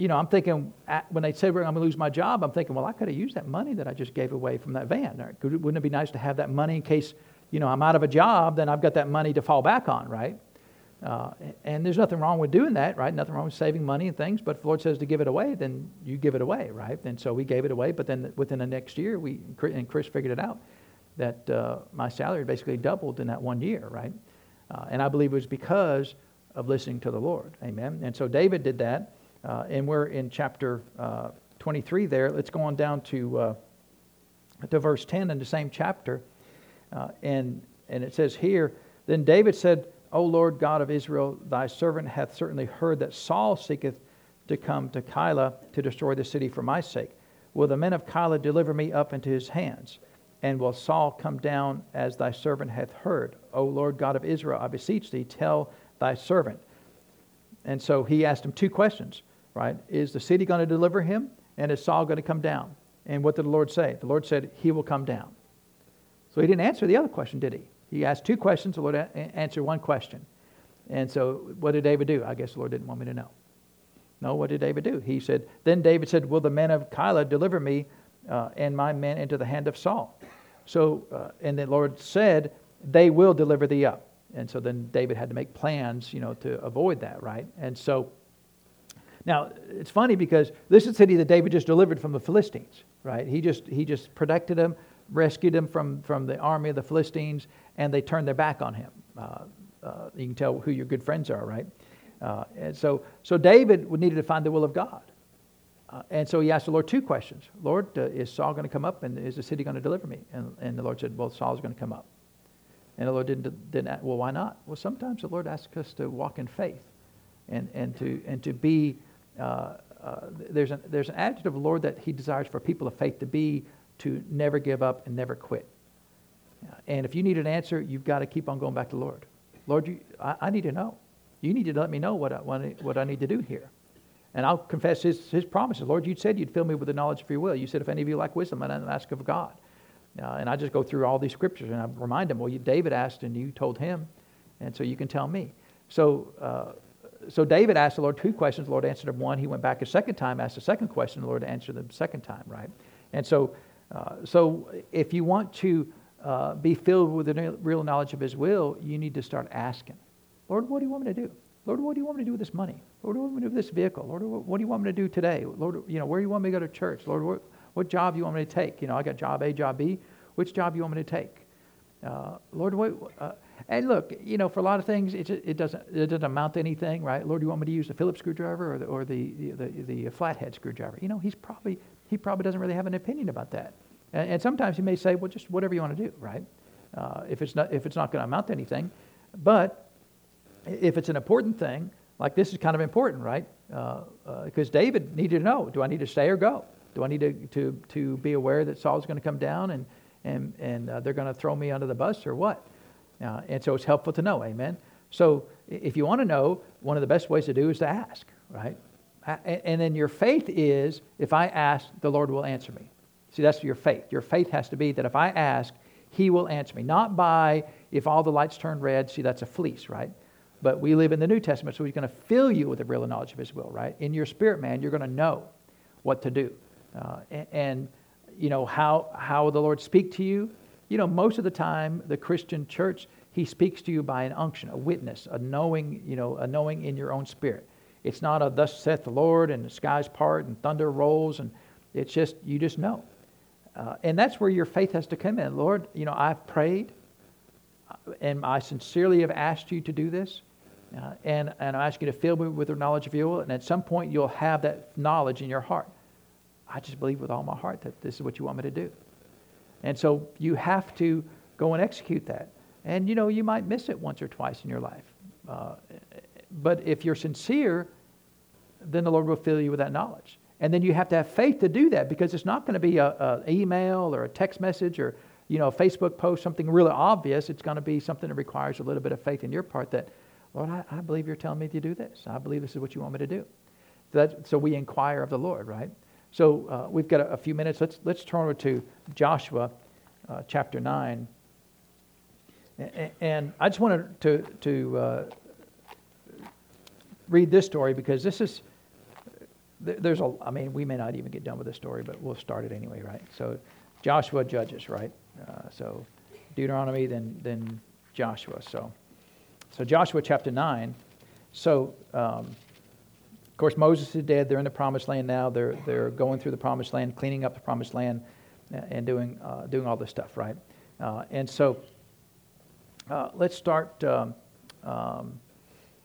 you know, I'm thinking when they said I'm going to lose my job, I'm thinking, well, I could have used that money that I just gave away from that van. Wouldn't it be nice to have that money in case, you know, I'm out of a job, then I've got that money to fall back on, right? Uh, and there's nothing wrong with doing that, right? Nothing wrong with saving money and things. But if the Lord says to give it away, then you give it away, right? And so we gave it away. But then within the next year, we and Chris figured it out that uh, my salary basically doubled in that one year, right? Uh, and I believe it was because of listening to the Lord. Amen. And so David did that. Uh, and we're in chapter uh, 23 there. Let's go on down to, uh, to verse 10 in the same chapter. Uh, and, and it says here Then David said, O Lord God of Israel, thy servant hath certainly heard that Saul seeketh to come to Keilah to destroy the city for my sake. Will the men of Keilah deliver me up into his hands? And will Saul come down as thy servant hath heard? O Lord God of Israel, I beseech thee, tell thy servant. And so he asked him two questions, right? Is the city going to deliver him? And is Saul going to come down? And what did the Lord say? The Lord said, He will come down. So he didn't answer the other question, did he? He asked two questions. The Lord answered one question. And so what did David do? I guess the Lord didn't want me to know. No, what did David do? He said, Then David said, Will the men of Keilah deliver me uh, and my men into the hand of Saul? So, uh, and the Lord said, They will deliver thee up. And so then David had to make plans, you know, to avoid that, right? And so, now it's funny because this is the city that David just delivered from the Philistines, right? He just he just protected them, rescued them from from the army of the Philistines, and they turned their back on him. Uh, uh, you can tell who your good friends are, right? Uh, and so so David needed to find the will of God, uh, and so he asked the Lord two questions Lord, uh, is Saul going to come up and is the city going to deliver me? And, and the Lord said, Well, Saul's going to come up. And the Lord didn't, didn't well, why not? Well, sometimes the Lord asks us to walk in faith and, and, to, and to be, uh, uh, there's, an, there's an attitude of the Lord that he desires for people of faith to be to never give up and never quit. And if you need an answer, you've got to keep on going back to the Lord. Lord, you, I, I need to know. You need to let me know what I, what I need to do here. And I'll confess his, his promises. Lord, you said you'd fill me with the knowledge of your will. You said, if any of you lack wisdom, I'd ask of God. Uh, and I just go through all these scriptures and I remind him, well, you, David asked and you told him, and so you can tell me. So, uh, so David asked the Lord two questions. The Lord answered him one. He went back a second time, asked a second question. The Lord answered the second time, right? And so, uh, so if you want to uh, be filled with the real knowledge of His will, you need to start asking, Lord, what do you want me to do? Lord, what do you want me to do with this money? Lord, what do you want me to do with this vehicle? Lord, what do you want me to do today? Lord, you know, where do you want me to go to church? Lord, what, what job you want me to take? You know, I got job A, job B. Which job you want me to take? Uh, Lord, what, uh, and look, you know, for a lot of things, it, it, doesn't, it doesn't amount to anything, right? Lord, you want me to use the Phillips screwdriver or the, or the, the, the, the flathead screwdriver? You know, he's probably, he probably doesn't really have an opinion about that. And, and sometimes he may say, well, just whatever you want to do, right? Uh, if it's not, if it's not going to amount to anything. But if it's an important thing, like this is kind of important, right? Because uh, uh, David needed to know, do I need to stay or go? Do I need to, to, to be aware that Saul's going to come down and, and, and uh, they're going to throw me under the bus or what? Uh, and so it's helpful to know, amen? So if you want to know, one of the best ways to do is to ask, right? And then your faith is if I ask, the Lord will answer me. See, that's your faith. Your faith has to be that if I ask, He will answer me. Not by if all the lights turn red. See, that's a fleece, right? But we live in the New Testament, so He's going to fill you with the real knowledge of His will, right? In your spirit, man, you're going to know what to do. Uh, and, you know, how, how the Lord speak to you. You know, most of the time, the Christian church, He speaks to you by an unction, a witness, a knowing, you know, a knowing in your own spirit. It's not a thus saith the Lord and the skies part and thunder rolls and it's just, you just know. Uh, and that's where your faith has to come in. Lord, you know, I've prayed uh, and I sincerely have asked you to do this. Uh, and, and I ask you to fill me with the knowledge of your will. And at some point, you'll have that knowledge in your heart. I just believe with all my heart that this is what you want me to do. And so you have to go and execute that. And, you know, you might miss it once or twice in your life. Uh, but if you're sincere, then the Lord will fill you with that knowledge. And then you have to have faith to do that because it's not going to be an email or a text message or you know a Facebook post, something really obvious. It's going to be something that requires a little bit of faith in your part that, Lord, I, I believe you're telling me to do this. I believe this is what you want me to do. So, so we inquire of the Lord, right? So uh, we've got a, a, few minutes. Let's let's turn over to Joshua, uh, chapter nine. And, and, I just wanted to to uh, read this story because this is there's a, I mean, we may not even get done with this story, but we'll start it anyway, right? So Joshua judges, right? Uh, so Deuteronomy, then, then Joshua. So, so Joshua chapter 9. So, um, course, Moses is dead. They're in the promised land now. They're, they're going through the promised land, cleaning up the promised land, uh, and doing, uh, doing all this stuff, right? Uh, and so uh, let's start. Um, um,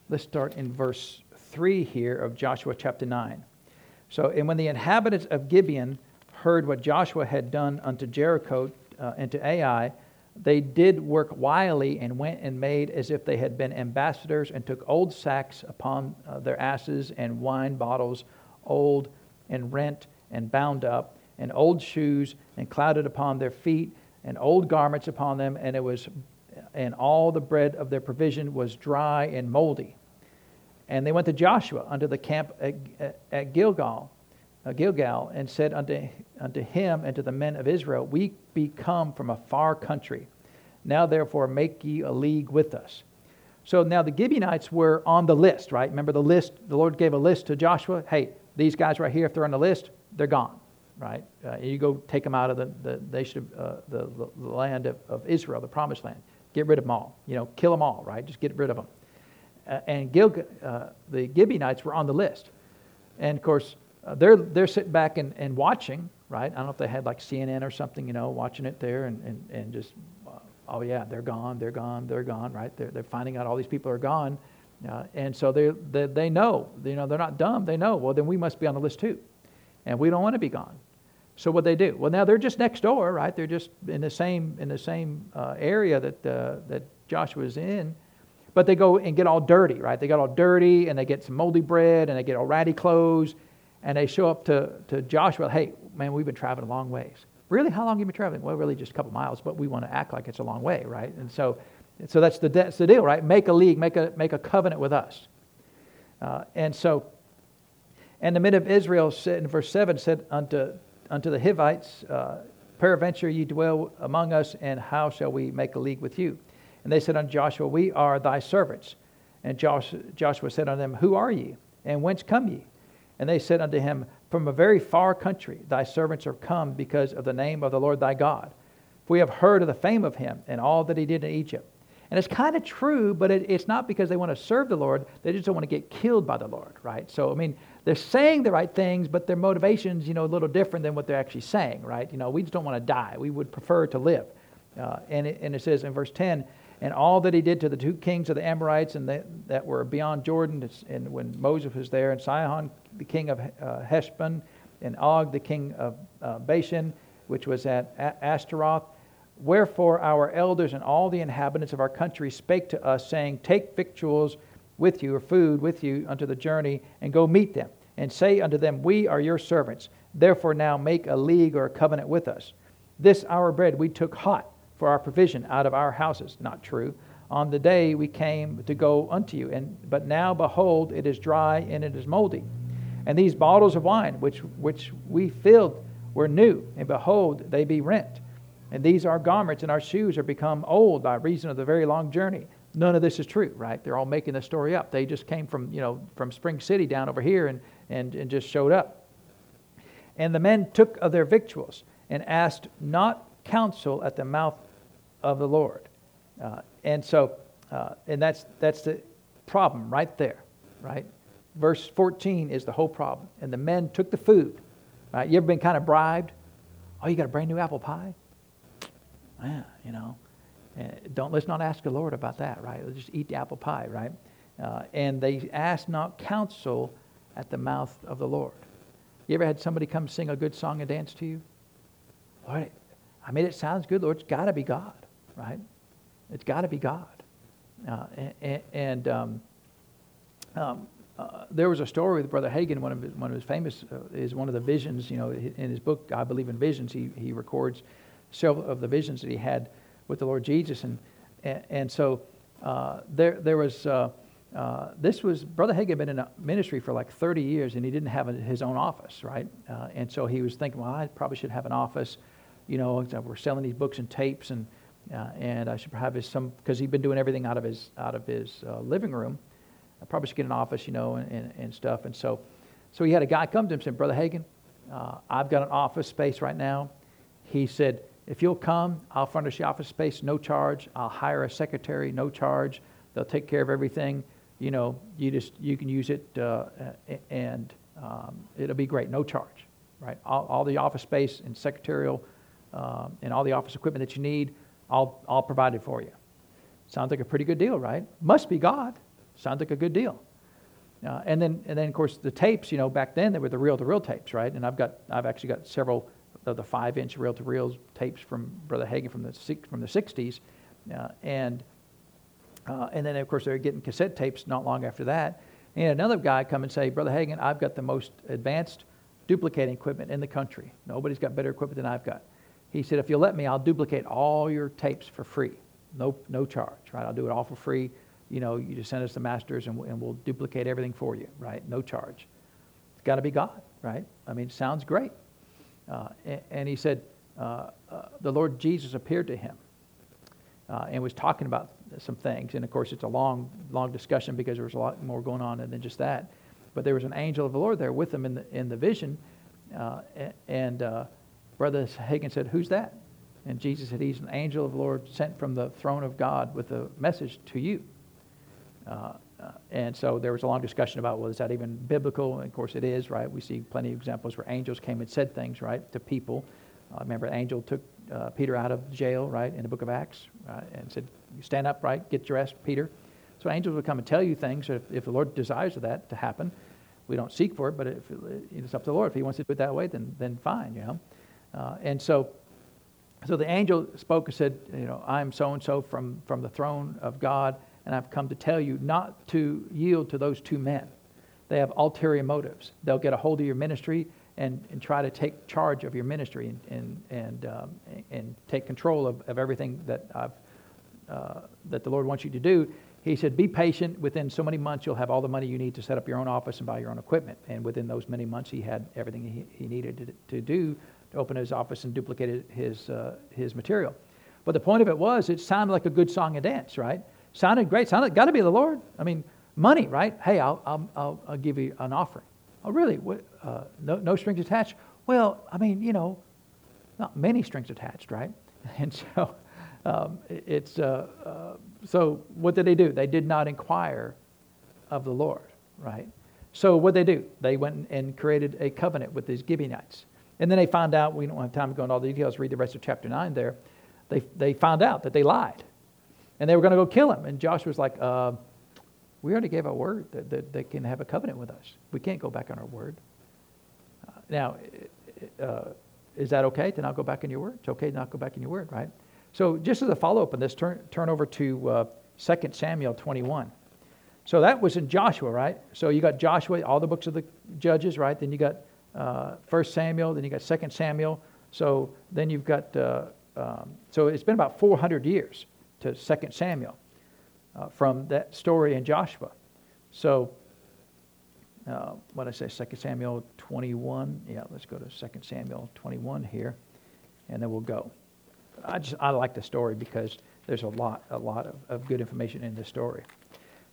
let's start in verse 3 here of Joshua chapter 9. So, and when the inhabitants of Gibeon heard what Joshua had done unto Jericho uh, and to Ai, they did work wily and went and made as if they had been ambassadors and took old sacks upon uh, their asses and wine bottles, old and rent and bound up, and old shoes and clouded upon their feet, and old garments upon them, and it was and all the bread of their provision was dry and moldy. And they went to Joshua unto the camp at, at Gilgal, Gilgal, and said unto, unto him and to the men of Israel, We be come from a far country. Now therefore make ye a league with us. So now the Gibeonites were on the list, right? Remember the list, the Lord gave a list to Joshua. Hey, these guys right here, if they're on the list, they're gone, right? Uh, you go take them out of the, the nation of uh, the, the land of, of Israel, the promised land. Get rid of them all. You know, kill them all, right? Just get rid of them uh, and Gil, uh, the Gibeonites were on the list. And of course, uh, they're, they're sitting back and, and watching, right? I don't know if they had like CNN or something, you know, watching it there and, and, and just, uh, oh yeah, they're gone, they're gone, they're gone, right? They're, they're finding out all these people are gone. Uh, and so they, they, they know, you know, they're not dumb. They know, well, then we must be on the list too. And we don't want to be gone. So what they do? Well, now they're just next door, right? They're just in the same in the same uh, area that uh, that Joshua's in, but they go and get all dirty, right? They got all dirty and they get some moldy bread and they get all ratty clothes and they show up to, to Joshua, hey, man, we've been traveling a long ways. Really? How long have you been traveling? Well, really just a couple miles, but we want to act like it's a long way, right? And so, so that's, the, that's the deal, right? Make a league, make a, make a covenant with us. Uh, and so, and the men of Israel said in verse 7 said unto, unto the Hivites, uh, Peradventure ye dwell among us, and how shall we make a league with you? And they said unto Joshua, We are thy servants. And Joshua said unto them, Who are ye? And whence come ye? And they said unto him, From a very far country thy servants are come because of the name of the Lord thy God. For we have heard of the fame of him and all that he did in Egypt. And it's kind of true, but it, it's not because they want to serve the Lord. They just don't want to get killed by the Lord, right? So, I mean, they're saying the right things, but their motivation's, you know, a little different than what they're actually saying, right? You know, we just don't want to die. We would prefer to live. Uh, and, it, and it says in verse 10, and all that he did to the two kings of the Amorites and that, that were beyond Jordan, and when Moses was there, and Sihon, the king of uh, Heshbon, and Og, the king of uh, Bashan, which was at Ashtaroth. Wherefore our elders and all the inhabitants of our country spake to us, saying, Take victuals with you, or food with you, unto the journey, and go meet them, and say unto them, We are your servants. Therefore now make a league or a covenant with us. This our bread we took hot for our provision out of our houses. Not true. On the day we came to go unto you, and but now behold, it is dry and it is moldy. And these bottles of wine which which we filled were new, and behold, they be rent. And these our garments and our shoes are become old by reason of the very long journey. None of this is true, right? They're all making the story up. They just came from, you know, from Spring City down over here and, and, and just showed up. And the men took of their victuals and asked not counsel at the mouth of the Lord. Uh, and so, uh, and that's, that's the problem right there, right? Verse 14 is the whole problem. And the men took the food. Right? You ever been kind of bribed? Oh, you got a brand new apple pie? Yeah, you know. don't let's not ask the Lord about that, right? Let's just eat the apple pie, right? Uh, and they asked not counsel at the mouth of the Lord. You ever had somebody come sing a good song and dance to you? Lord, I mean, it sounds good, Lord. It's got to be God, right? It's got to be God. Uh, and, and um, um, uh, there was a story with Brother Hagin. One of his, one of his famous uh, is one of the visions. You know, in his book, I believe in visions. He he records several of the visions that he had with the Lord Jesus, and and, and so uh, there there was. Uh, uh, this was Brother Hagin had been in ministry for like 30 years, and he didn't have a, his own office, right? and so he was thinking, well, I probably should have an office. You know, we're selling these books and tapes, and and I should have his some because he'd been doing everything out of his out of his living room I probably should get an office, you know, and, and, and stuff. And so, so he had a guy come to him and said, Brother Hagin, uh, I've got an office space right now. He said, if you'll come, I'll furnish the office space, no charge. I'll hire a secretary, no charge. They'll take care of everything. You know, you just you can use it, uh, and um, it'll be great, no charge, right? All, all the office space and secretarial um, and all the office equipment that you need, I'll I'll provide it for you. Sounds like a pretty good deal, right? Must be God. Sounds like a good deal. Uh, and then, and then of course, the tapes. You know, back then they were the reel-to-reel tapes, right? And I've got, I've actually got several of the five-inch reel-to-reel tapes from Brother Hagin from the from the '60s, uh, and uh, and then of course they were getting cassette tapes not long after that. And another guy come and say, Brother Hagin, I've got the most advanced duplicating equipment in the country. Nobody's got better equipment than I've got. He said, if you'll let me, I'll duplicate all your tapes for free, no no charge, right? I'll do it all for free you know, you just send us the masters and, and we'll duplicate everything for you, right? No charge. It's got to be God, right? I mean, sounds great. Uh, and, and, he said, uh, uh, the Lord Jesus appeared to him uh, and was talking about some things. And of course, it's a long, long discussion because there was a lot more going on than just that. But there was an angel of the Lord there with him in the, in the vision. Uh, and uh, Brother Hagin said, Who's that? And Jesus said, He's an angel of the Lord sent from the throne of God with a message to you. Uh, uh, and so there was a long discussion about, well, is that even biblical? And of course it is, right? We see plenty of examples where angels came and said things, right, to people. Uh, remember, an angel took uh, Peter out of jail, right, in the book of Acts, right, and said, stand up, right, get dressed, Peter. So angels would come and tell you things if, if the Lord desires that to happen. We don't seek for it, but if it's up to the Lord. If He wants to do it that way, then, then fine, you know. Uh, and so, so the angel spoke and said, you know, I'm so and so from from the throne of God and I've come to tell you not to yield to those two men. They have ulterior motives. They'll get a hold of your ministry and, and try to take charge of your ministry and, and, and, um, and take control of, of everything that, I've, uh, that the Lord wants you to do. He said, Be patient. Within so many months, you'll have all the money you need to set up your own office and buy your own equipment. And within those many months, he had everything he, he needed to, to do to open his office and duplicate his, uh, his material. But the point of it was, it sounded like a good song and dance, right? Sounded great. Sounded got to be the Lord. I mean, money, right? Hey, I'll, I'll, I'll, I'll give you an offering. Oh, really? What, uh, no, no strings attached? Well, I mean, you know, not many strings attached, right? And so um, it's, uh, uh, so what did they do? They did not inquire of the Lord, right? So what did they do? They went and created a covenant with these Gibeonites. And then they found out, we don't have time to go into all the details, read the rest of chapter 9 there. They, they found out that they lied and they were going to go kill him. And Joshua's like, uh, we already gave our word that, that they can have a covenant with us. We can't go back on our word. Uh, now, uh, is that okay to not go back on your word? It's okay to not go back on your word, right? So just as a follow-up on this, turn, turn over to uh, 2 Samuel 21. So that was in Joshua, right? So you got Joshua, all the books of the judges, right? Then you got uh, 1 Samuel, then you got 2 Samuel. So then you've got uh, um, so it's been about 400 years to 2 Samuel uh, from that story in Joshua. So, uh, what I say, 2 Samuel 21. Yeah, let's go to 2 Samuel 21 here, and then we'll go. I just I like the story because there's a lot a lot of, of good information in this story.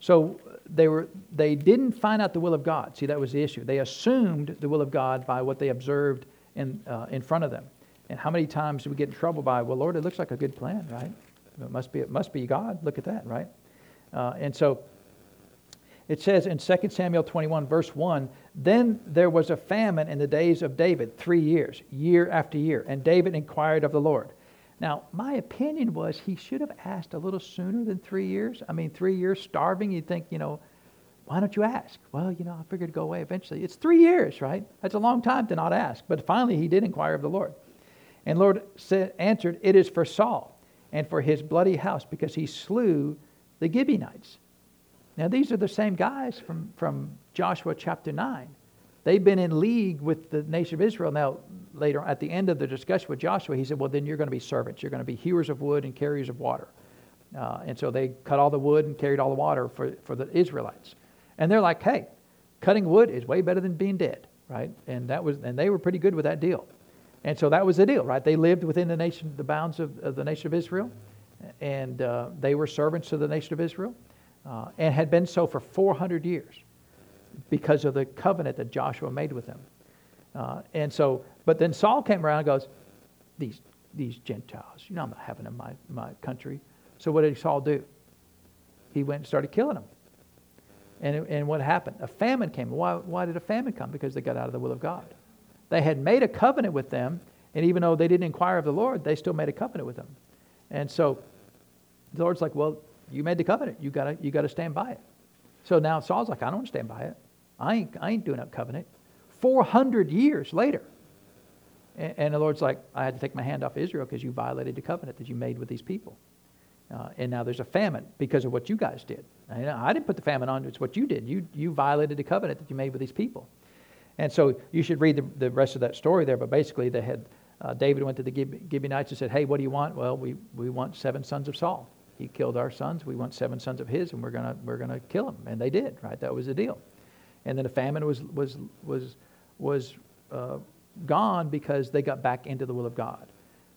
So they were they didn't find out the will of God. See, that was the issue. They assumed the will of God by what they observed in uh, in front of them. And how many times do we get in trouble by, well, Lord, it looks like a good plan, right? It must be it must be God. Look at that, right? Uh, and so it says in 2 Samuel 21, verse 1 Then there was a famine in the days of David, three years, year after year. And David inquired of the Lord. Now, my opinion was he should have asked a little sooner than three years. I mean, three years starving, you'd think, you know, why don't you ask? Well, you know, I figured it'd go away eventually. It's three years, right? That's a long time to not ask. But finally, he did inquire of the Lord. And Lord said, answered, It is for Saul and for his bloody house, because he slew the Gibeonites. Now, these are the same guys from, from Joshua chapter 9. They've been in league with the nation of Israel. Now, later at the end of the discussion with Joshua, he said, Well, then you're going to be servants. You're going to be hewers of wood and carriers of water. Uh, and so they cut all the wood and carried all the water for, for the Israelites. And they're like, Hey, cutting wood is way better than being dead, right? And that was, and they were pretty good with that deal. And so that was the deal, right? They lived within the nation, the bounds of, of the nation of Israel, and uh, they were servants to the nation of Israel, uh, and had been so for 400 years because of the covenant that Joshua made with them. Uh, and so, but then Saul came around and goes, These, these Gentiles, you know, I'm not having them in my, my country. So what did Saul do? He went and started killing them. And, and what happened? A famine came. Why, why did a famine come? Because they got out of the will of God. They had made a covenant with them, and even though they didn't inquire of the Lord, they still made a covenant with them. And so the Lord's like, Well, you made the covenant. You gotta you gotta stand by it. So now Saul's like, I don't want to stand by it. I ain't, I ain't doing a covenant. 400 years later. And, and the Lord's like, I had to take my hand off Israel because you violated the covenant that you made with these people. Uh, and now there's a famine because of what you guys did. I, I didn't put the famine on, it's what you did. You, you violated the covenant that you made with these people. And so you should read the, the rest of that story there, but basically they had, uh, David went to the Gibeonites and said, hey, what do you want? Well, we, we want seven sons of Saul. He killed our sons. We want seven sons of his, and we're going to we're gonna kill him. And they did, right? That was the deal. And then the famine was, was, was was uh, gone because they got back into the will of God.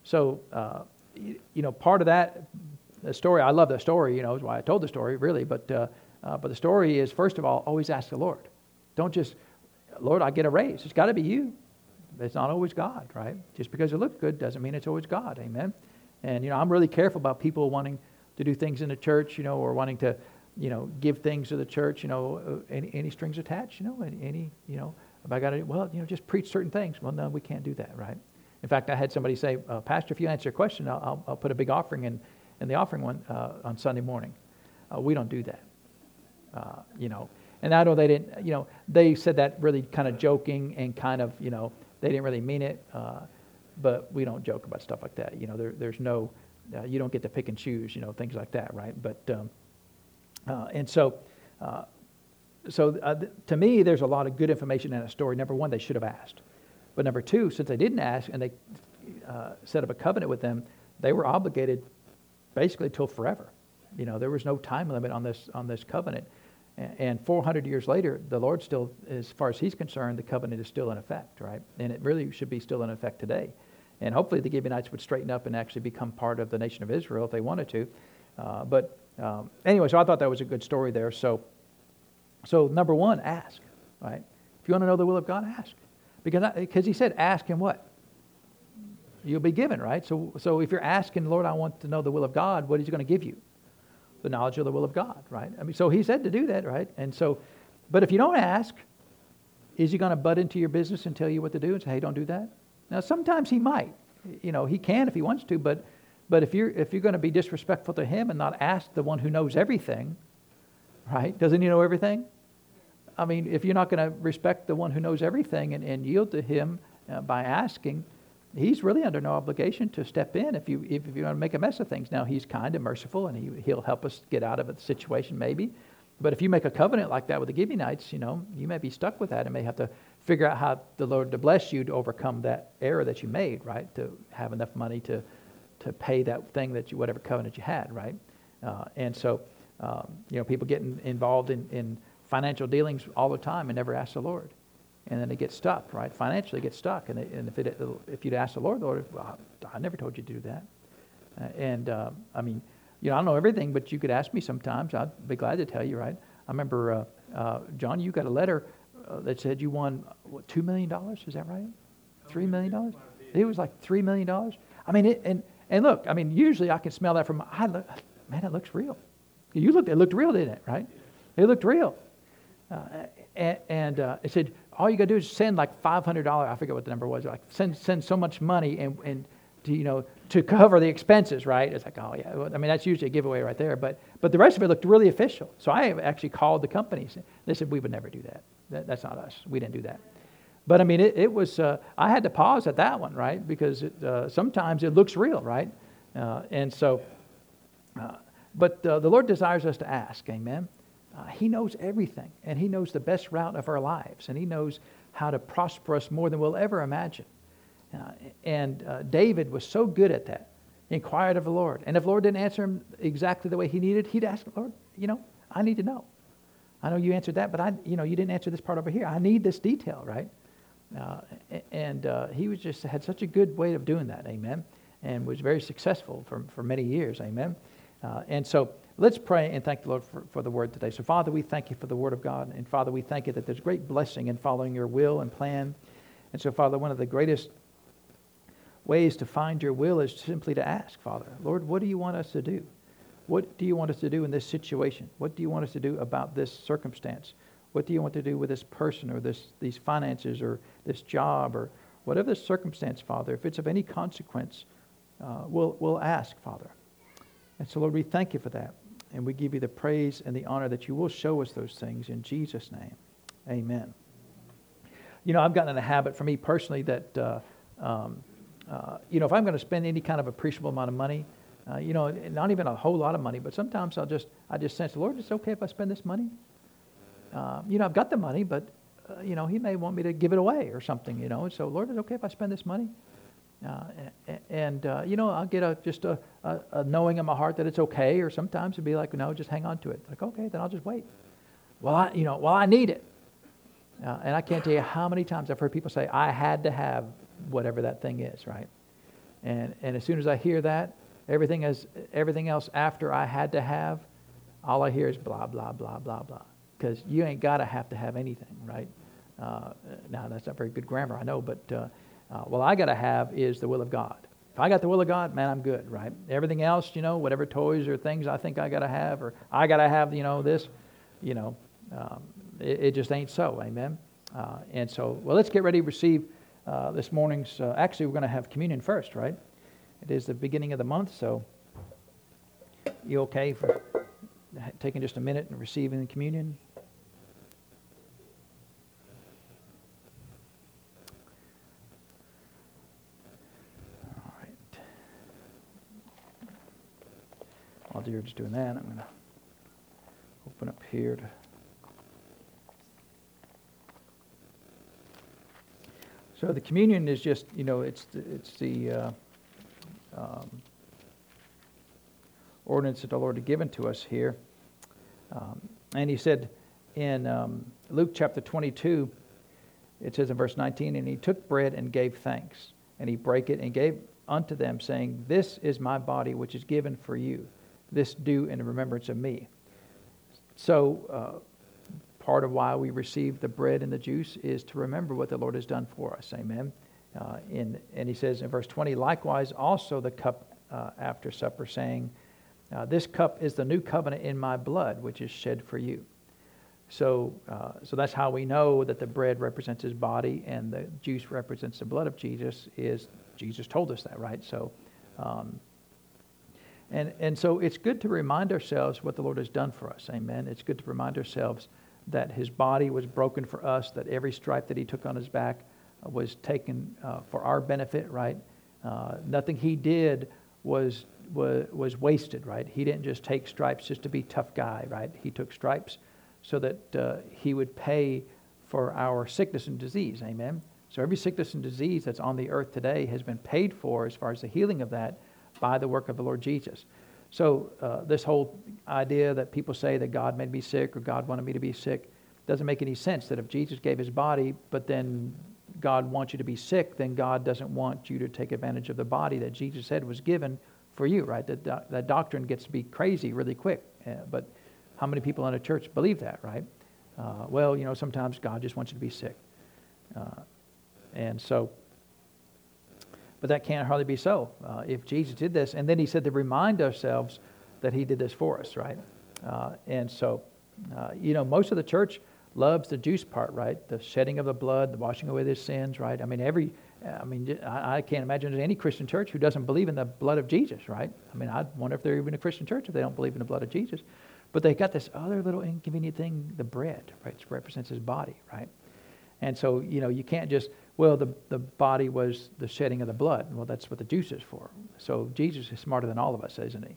So, uh, you, you, know, part of that story, I love that story, you know, is why I told the story, really. But, uh, uh, but the story is, first of all, always ask the Lord. Don't just, Lord, I get a raise. It's got to be you. It's not always God, right? Just because it looks good doesn't mean it's always God. Amen. And, you know, I'm really careful about people wanting to do things in the church, you know, or wanting to, you know, give things to the church, you know, uh, any, any strings attached, you know, any, you know, if I got to, well, you know, just preach certain things. Well, no, we can't do that, right? In fact, I had somebody say, uh, Pastor, if you answer a question, I'll, I'll, put a big offering in, in the offering one uh, on Sunday morning. Uh, we don't do that, uh, you know. And I know they didn't, you know, they said that really kind of joking and kind of, you know, they didn't really mean it. Uh, but we don't joke about stuff like that. You know, there, there's no, you don't get to pick and choose, you know, things like that, right? But, um, and so, so uh, to me, there's a lot of good information in that story. Number one, they should have asked. But number two, since they didn't ask and they uh, set up a covenant with them, they were obligated basically till forever. You know, there was no time limit on this on this covenant. And 400 years later, the Lord still, as far as He's concerned, the covenant is still in effect, right? And it really should be still in effect today. And hopefully, the Gibeonites would straighten up and actually become part of the nation of Israel if they wanted to. Uh, but um, anyway, so I thought that was a good story there. So so, number one, ask, right? If you want to know the will of God, ask. Because, because he said, ask him what? You'll be given, right? So, so if you're asking, Lord, I want to know the will of God, what is he going to give you? The knowledge of the will of God, right? I mean, so he said to do that, right? And so, but if you don't ask, is he going to butt into your business and tell you what to do and say, hey, don't do that? Now, sometimes he might. You know, he can if he wants to, but, but if, you're, if you're going to be disrespectful to him and not ask the one who knows everything, right? Doesn't he know everything? I mean, if you're not going to respect the one who knows everything and, and yield to him uh, by asking, he's really under no obligation to step in if you if, if you want to make a mess of things. Now he's kind and merciful, and he he'll help us get out of the situation maybe. But if you make a covenant like that with the Gibeonites, you know, you may be stuck with that and may have to figure out how the Lord to bless you to overcome that error that you made, right? To have enough money to to pay that thing that you, whatever covenant you had, right? Uh, and so, um, you know, people get in, involved in, in financial dealings all the time and never ask the Lord. And then they get stuck, right? Financially get stuck. And, they, and if, it, if you'd ask the Lord, Lord, well, I never told you to do that. Uh, and, uh, I mean, you know, I don't know everything, but you could ask me sometimes. I'd be glad to tell you, right? I remember, uh, uh John, you got a letter uh, that said you won, what, $2 million? Is that right? $3 million? It was like $3 million. I mean, it, and, and look, I mean, usually I can smell that from, my, I look, man, it looks real. You looked, it looked real, didn't it, right? It looked real. Uh, and, and uh, it said, all you got to do is send like $500, I forget what the number was, like send, send so much money and, and to, you know, to cover the expenses, right? It's like, oh, yeah. I mean, that's usually a giveaway right there. But, but the rest of it looked really official. So I actually called the companies. They said, we would never do that. that that's not us. We didn't do that. But I mean, it, it was, uh, I had to pause at that one, right? Because it, uh, sometimes it looks real, right? Uh, and so, uh, but uh, the Lord desires us to ask, amen? Uh, he knows everything, and He knows the best route of our lives, and He knows how to prosper us more than we'll ever imagine. and David was so good at that. He inquired of the Lord. And if the Lord didn't answer him exactly the way he needed, he'd ask, Lord, you know, I need to know. I know you answered that, but I, you know, you didn't answer this part over here. I need this detail, right? Uh, and uh, he was just had such a good way of doing that, amen, and was very successful for, for many years, amen. Uh, and so let's pray and thank the Lord for, for the word today. So, Father, we thank you for the word of God, and Father, we thank you that there's great blessing in following your will and plan. And so, Father, one of the greatest ways to find your will is simply to ask, Father, Lord, what do you want us to do? What do you want us to do in this situation? What do you want us to do about this circumstance? What do you want to do with this person or this, these finances or this job or whatever the circumstance, Father? If it's of any consequence, uh, we'll, we'll ask, Father. And so, Lord, we thank you for that. And we give you the praise and the honor that you will show us those things in Jesus' name. Amen. You know, I've gotten in a habit for me personally that, uh, um, uh, you know, if I'm going to spend any kind of appreciable amount of money, uh, you know, not even a whole lot of money, but sometimes I'll just, I just sense, Lord, it's okay if I spend this money uh, you know, I've got the money, but, uh, you know, he may want me to give it away or something, you know. And so, Lord, is it okay if I spend this money? Uh, and, uh, you know, I'll get a, just a, a, a, knowing in my heart that it's okay, or sometimes it'd be like, no, just hang on to it. Like, okay, then I'll just wait. Well, I, you know, well, I need it. Uh, and I can't tell you how many times I've heard people say, I had to have whatever that thing is, right? And, and as soon as I hear that, everything, is, everything else after I had to have, all I hear is blah, blah, blah, blah, blah because you ain't got to have to have anything, right? Uh, now, that's not very good grammar, I know, but uh, uh, what I got to have is the will of God. If I got the will of God, man, I'm good, right? Everything else, you know, whatever toys or things I think I got to have, or I got to have, you know, this, you know, um, it, it, just ain't so, amen? Uh, and so, well, let's get ready to receive uh, this morning's, uh, actually, we're going to have communion first, right? It is the beginning of the month, so you okay for taking just a minute and receiving the communion? While you're just doing that, I'm going to open up here to. So the communion is just, you know, it's the, it's the uh, um, ordinance that the Lord had given to us here. Um, and he said in um, Luke chapter 22, it says in verse 19, and he took bread and gave thanks, and he brake it and gave unto them, saying, This is my body which is given for you this do in remembrance of me. So, uh, part of why we receive the bread and the juice is to remember what the Lord has done for us. Amen. Uh, in, and he says in verse 20, likewise also the cup uh, after supper, saying, uh, This cup is the new covenant in my blood, which is shed for you. So, uh, so that's how we know that the bread represents his body and the juice represents the blood of Jesus. Is Jesus told us that, right? So, um, and, and so it's good to remind ourselves what the Lord has done for us. Amen. It's good to remind ourselves that his body was broken for us, that every stripe that he took on his back uh, was taken uh, for our benefit, right? Uh, nothing he did was, was, was wasted, right? He didn't just take stripes just to be tough guy, right? He took stripes so that uh, he would pay for our sickness and disease. Amen. So every sickness and disease that's on the earth today has been paid for as far as the healing of that by the work of the Lord Jesus. So, uh, this whole idea that people say that God made me sick or God wanted me to be sick doesn't make any sense. That if Jesus gave his body, but then God wants you to be sick, then God doesn't want you to take advantage of the body that Jesus said was given for you, right? That, that doctrine gets to be crazy really quick. Uh, but how many people in a church believe that, right? Uh, well, you know, sometimes God just wants you to be sick. Uh, and so, but that can't hardly be so. Uh, if Jesus did this, and then he said to remind ourselves that he did this for us, right? Uh, and so, uh, you know, most of the church loves the juice part, right? The shedding of the blood, the washing away of their sins, right? I mean, every, I mean, I, I can't imagine there's any Christian church who doesn't believe in the blood of Jesus, right? I mean, I wonder if they're even a Christian church if they don't believe in the blood of Jesus. But they got this other little inconvenient thing, the bread, right? It represents his body, right? And so, you know, you can't just, well, the, the body was the shedding of the blood. Well, that's what the juice is for. So Jesus is smarter than all of us, isn't he?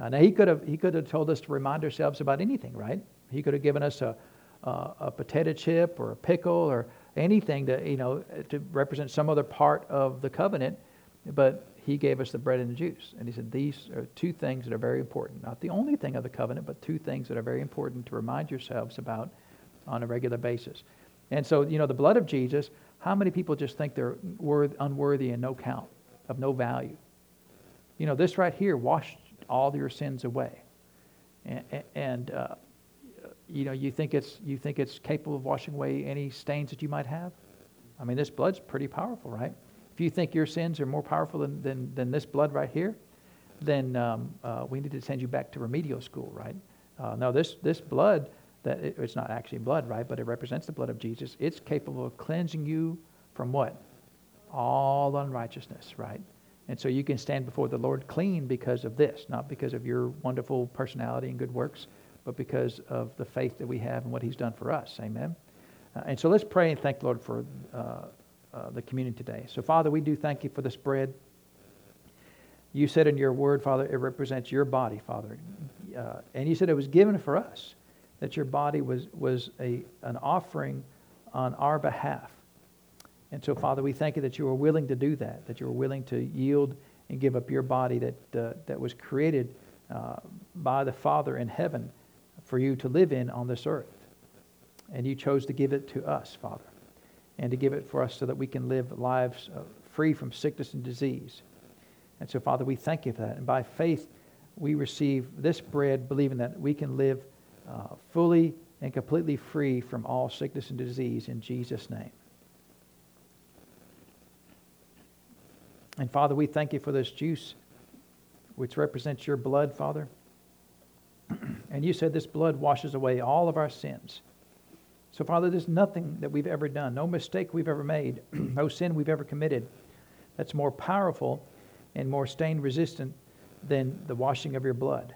Uh, now, he could, have, he could have told us to remind ourselves about anything, right? He could have given us a, uh, a potato chip or a pickle or anything to, you know, to represent some other part of the covenant, but he gave us the bread and the juice. And he said, These are two things that are very important. Not the only thing of the covenant, but two things that are very important to remind yourselves about on a regular basis. And so, you know, the blood of Jesus, how many people just think they're worth, unworthy and no count, of no value? You know, this right here washed all your sins away. And, and uh, you know, you think it's you think it's capable of washing away any stains that you might have? I mean, this blood's pretty powerful, right? If you think your sins are more powerful than than, than this blood right here, then um, uh, we need to send you back to remedial school, right? Uh, no, this this blood that it, it's not actually blood, right? But it represents the blood of Jesus. It's capable of cleansing you from what? All unrighteousness, right? And so you can stand before the Lord clean because of this, not because of your wonderful personality and good works, but because of the faith that we have and what He's done for us. Amen. Uh, and so let's pray and thank the Lord for uh, uh, the communion today. So, Father, we do thank you for this bread. You said in your word, Father, it represents your body, Father. Uh, and you said it was given for us, that your body was, was a, an offering on our behalf. And so, Father, we thank you that you were willing to do that, that you were willing to yield and give up your body that, uh, that was created uh, by the Father in heaven for you to live in on this earth. And you chose to give it to us, Father, and to give it for us so that we can live lives uh, free from sickness and disease. And so, Father, we thank you for that. And by faith, we receive this bread, believing that we can live uh, fully and completely free from all sickness and disease in Jesus' name. And Father, we thank you for this juice, which represents your blood, Father. And you said this blood washes away all of our sins. So, Father, there's nothing that we've ever done, no mistake we've ever made, no sin we've ever committed that's more powerful and more stain resistant than the washing of your blood.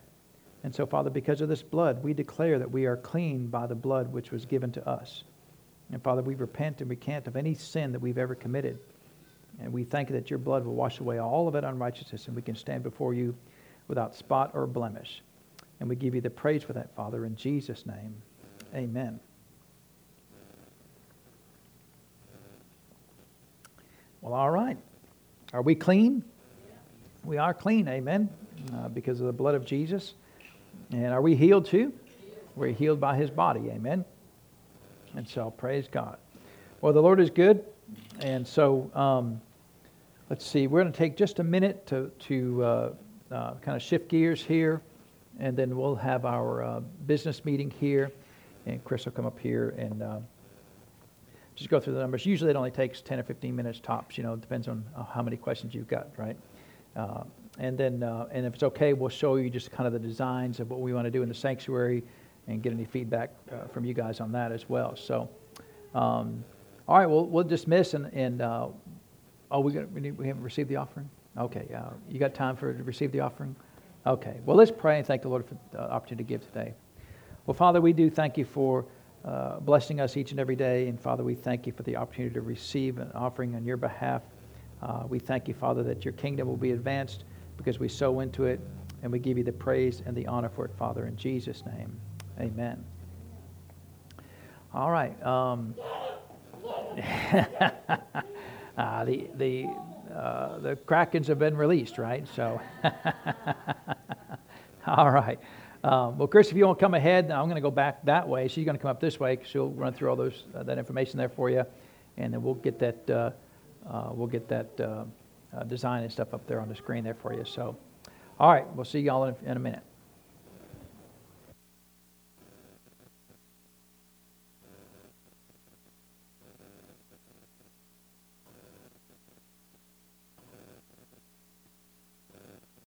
And so, Father, because of this blood, we declare that we are clean by the blood which was given to us. And Father, we repent and recant of any sin that we've ever committed. And we thank you that your blood will wash away all of that unrighteousness and we can stand before you without spot or blemish. And we give you the praise for that, Father, in Jesus' name. Amen. Well, all right. Are we clean? We are clean, amen, uh, because of the blood of Jesus. And are we healed too? We're healed by his body, amen. And so, praise God. Well, the Lord is good. And so, um, let's see, we're going to take just a minute to, to uh, uh, kind of shift gears here and then we'll have our uh, business meeting here, and Chris will come up here and uh, just go through the numbers. Usually it only takes 10 or 15 minutes tops, you know, it depends on uh, how many questions you've got, right? Uh, and then, uh, and if it's okay, we'll show you just kind of the designs of what we want to do in the sanctuary and get any feedback uh, from you guys on that as well. So, um, all right, well, we'll dismiss and, and oh, we, got, we, need, we haven't received the offering? Okay, you got time for to receive the offering? Okay, well, let's pray and thank the Lord for the opportunity to give today. Well, Father, we do thank you for uh, blessing us each and every day. And Father, we thank you for the opportunity to receive an offering on your behalf. Uh, we thank you, Father, that your kingdom will be advanced because we sow into it. And we give you the praise and the honor for it, Father, in Jesus' name. Amen. All right. Um, uh, the, the, uh, the Krakens have been released, right? So, all right. Um, well, Chris, if you want to come ahead, I'm going to go back that way. She's going to come up this way she'll run through all those uh, that information there for you, and then we'll get that uh, uh, we'll get that uh, Uh, design and stuff up there on the screen there for you. So, all right, we'll see y'all in, in a minute.